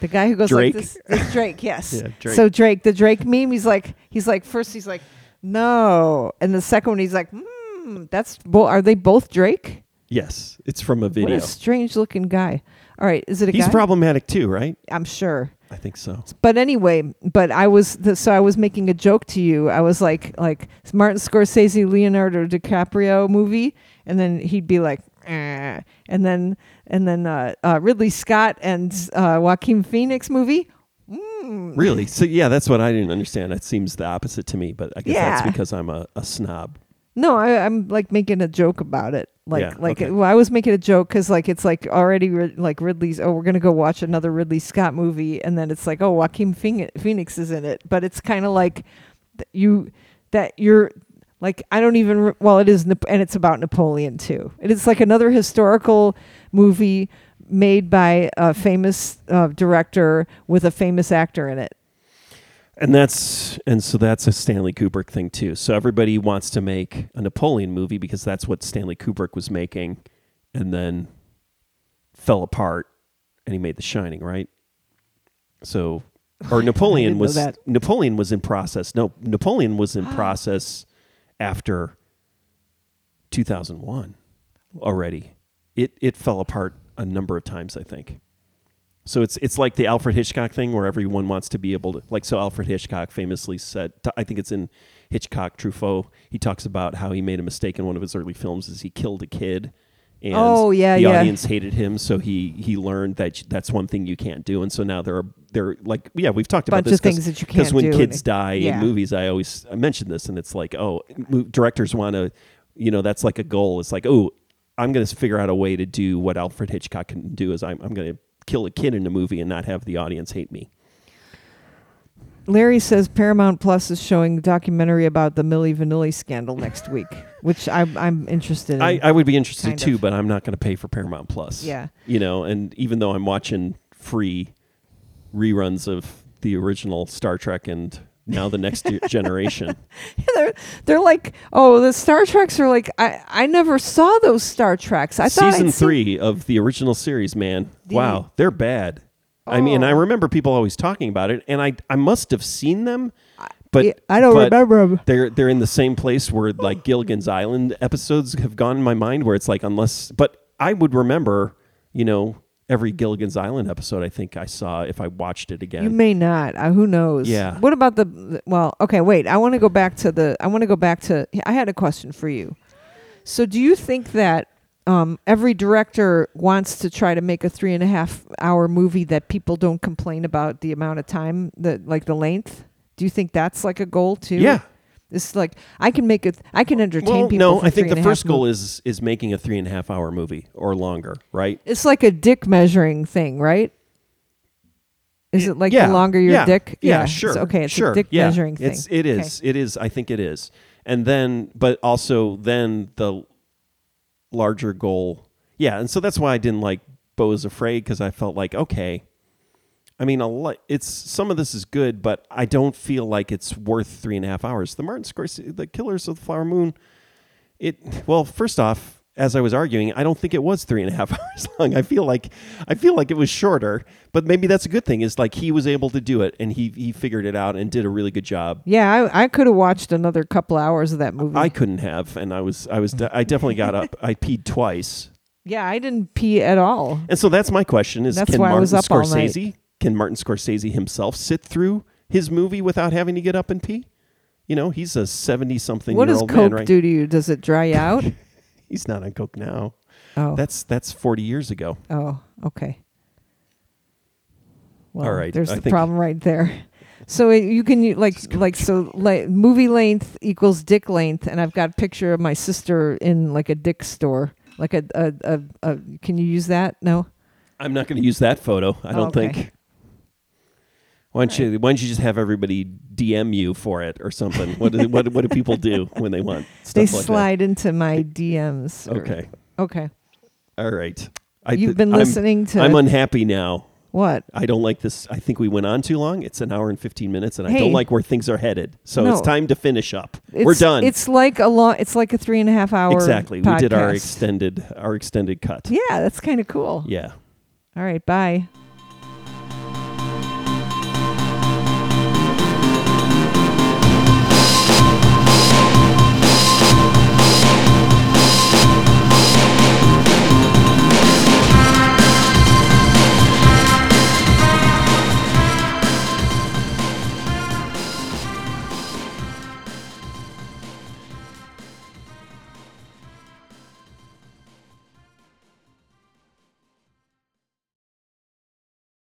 Speaker 2: The guy who goes
Speaker 3: Drake?
Speaker 2: like this it's Drake, yes. <laughs>
Speaker 3: Yeah, Drake.
Speaker 2: So Drake, the Drake meme, he's like he's like first he's like, No. And the second one he's like, Hmm, that's well, are they both Drake?
Speaker 3: Yes, it's from a video.
Speaker 2: What a strange looking guy. All right, is it a
Speaker 3: He's
Speaker 2: guy?
Speaker 3: problematic too, right?
Speaker 2: I'm sure.
Speaker 3: I think so.
Speaker 2: But anyway, but I was the, so I was making a joke to you. I was like like Martin Scorsese Leonardo DiCaprio movie and then he'd be like eh. and then and then uh, uh, Ridley Scott and uh, Joaquin Phoenix movie. Mm.
Speaker 3: Really? So yeah, that's what I didn't understand. It seems the opposite to me, but I guess
Speaker 2: Yeah.
Speaker 3: that's because I'm a, a snob.
Speaker 2: No, I, I'm like making a joke about it. Like,
Speaker 3: Yeah,
Speaker 2: like
Speaker 3: okay.
Speaker 2: well, I was making a joke because like it's like already like Ridley's. Oh, we're gonna go watch another Ridley Scott movie, and then it's like, oh, Joaquin Phoenix, Phoenix is in it. But it's kind of like you that you're like I don't even. Re- well, it is, Nap- and it's about Napoleon too. It is like another historical movie made by a famous uh, director with a famous actor in it.
Speaker 3: And that's and so that's a Stanley Kubrick thing too. So everybody wants to make a Napoleon movie because that's what Stanley Kubrick was making, and then fell apart, and he made The Shining, right? So, or <laughs> Napoleon was
Speaker 2: that.
Speaker 3: Napoleon was in process. No, Napoleon was in <gasps> process after 2001 already. It it fell apart a number of times, I think. So it's it's like the Alfred Hitchcock thing where everyone wants to be able to like so Alfred Hitchcock famously said I think it's in Hitchcock Truffaut he talks about how he made a mistake in one of his early films is he killed a kid and
Speaker 2: Oh, yeah,
Speaker 3: the
Speaker 2: yeah.
Speaker 3: audience hated him so he he learned that that's one thing you can't do and so now there are there like yeah we've talked about
Speaker 2: Bunch
Speaker 3: this
Speaker 2: of things that you can't because
Speaker 3: when
Speaker 2: do and
Speaker 3: kids
Speaker 2: it-
Speaker 3: die
Speaker 2: yeah.
Speaker 3: in movies I always I mention this and it's like oh mo- directors want to you know that's like a goal it's like oh I'm going to figure out a way to do what Alfred Hitchcock can do is I'm, I'm going to kill a kid in a movie and not have the audience hate me.
Speaker 2: Larry says Paramount Plus is showing a documentary about the Milli Vanilli scandal next <laughs> week, which I'm I'm interested in.
Speaker 3: I, I would be interested
Speaker 2: kind
Speaker 3: too,
Speaker 2: of.
Speaker 3: but I'm not going to pay for Paramount Plus.
Speaker 2: Yeah.
Speaker 3: You know, and even though I'm watching free reruns of the original Star Trek and now the next ge- <laughs> generation.
Speaker 2: they're they're like, oh, the Star Treks are like, I I never saw those Star Treks. I thought
Speaker 3: Season
Speaker 2: I'd seen-
Speaker 3: three of the original series, man.
Speaker 2: The-
Speaker 3: wow, they're bad. I mean, I
Speaker 2: Oh.
Speaker 3: remember people always talking about it, and I I must have seen them, but
Speaker 2: Yeah, I don't
Speaker 3: but
Speaker 2: them.
Speaker 3: They're they're in the same place where like Gilligan's Island episodes have gone in my mind, where it's like unless, but I would remember, you know, every Gilligan's Island episode. I think I saw if I watched it again.
Speaker 2: You may not. Uh, who knows?
Speaker 3: Yeah.
Speaker 2: What about the? Well, okay. Wait. I want to go back to the. I want to go back to. I had a question for you. So, do you think that um, every director wants to try to make a three and a half hour movie that people don't complain about the amount of time, the like the length? Do you think that's like a goal too?
Speaker 3: yeah.
Speaker 2: It's like I can make it. I can entertain
Speaker 3: Well,
Speaker 2: people.
Speaker 3: no, I think the
Speaker 2: and a half
Speaker 3: first goal
Speaker 2: mo-
Speaker 3: is is making a three and a half hour movie or longer, right?
Speaker 2: It's like a dick measuring thing, right? Is it like
Speaker 3: yeah,
Speaker 2: the longer your
Speaker 3: yeah,
Speaker 2: dick?
Speaker 3: Yeah,
Speaker 2: It's-
Speaker 3: sure.
Speaker 2: okay, it's
Speaker 3: sure,
Speaker 2: a dick
Speaker 3: yeah.
Speaker 2: measuring thing.
Speaker 3: It's it
Speaker 2: Okay.
Speaker 3: is. It is. I think it is. And then, but also then the larger goal. Yeah, and so that's why I didn't like Beau is Afraid because I felt like okay. I mean, a lot. It's some of this is good, but I don't feel like it's worth three and a half hours. The Martin Scorsese, the Killers of the Flower Moon. It well, first off, as I was arguing, I don't think it was three and a half <laughs> hours long. I feel like I feel like it was shorter, but maybe that's a good thing. Is like he was able to do it and he he figured it out and did a really good job.
Speaker 2: Yeah, I, I could have watched another couple hours of that movie.
Speaker 3: I couldn't have, and I was I was de- I definitely got up. I peed twice,
Speaker 2: yeah, I didn't pee at all.
Speaker 3: and so that's my question: Is
Speaker 2: That's
Speaker 3: can Martin
Speaker 2: was up all night.
Speaker 3: Scorsese can Martin Scorsese himself sit through his movie without having to get up and pee? You know, he's a seventy something
Speaker 2: What
Speaker 3: year
Speaker 2: does Coke
Speaker 3: man, right?
Speaker 2: do to you? Does it dry <laughs> out?
Speaker 3: He's not on coke now.
Speaker 2: oh,
Speaker 3: That's that's forty years ago.
Speaker 2: oh, okay. Well,
Speaker 3: All right,
Speaker 2: there's
Speaker 3: I
Speaker 2: the problem right there. So it, you can like like so like movie length equals dick length, and I've got a picture of my sister in like a dick store. Like a a, a, a can you use that? No.
Speaker 3: I'm not going to use that photo. I don't
Speaker 2: okay.
Speaker 3: think. Why don't you Why don't you just have everybody DM you for it or something? What do what, what do people do when they want <laughs> stuff
Speaker 2: They
Speaker 3: like
Speaker 2: slide into my DMs. or-
Speaker 3: Okay,
Speaker 2: Okay.
Speaker 3: all right. I
Speaker 2: You've been
Speaker 3: I'm-
Speaker 2: listening to
Speaker 3: I'm unhappy now.
Speaker 2: what?
Speaker 3: I don't like this. I think we went on too long. It's an hour and 15 minutes, and I don't like where things are headed. So
Speaker 2: No.
Speaker 3: it's time to finish up.
Speaker 2: It's,
Speaker 3: We're done.
Speaker 2: It's like a long. It's like a three and a half hour.
Speaker 3: exactly. We did our extended our extended cut.
Speaker 2: Yeah, that's kind of cool.
Speaker 3: Yeah.
Speaker 2: All right. Bye.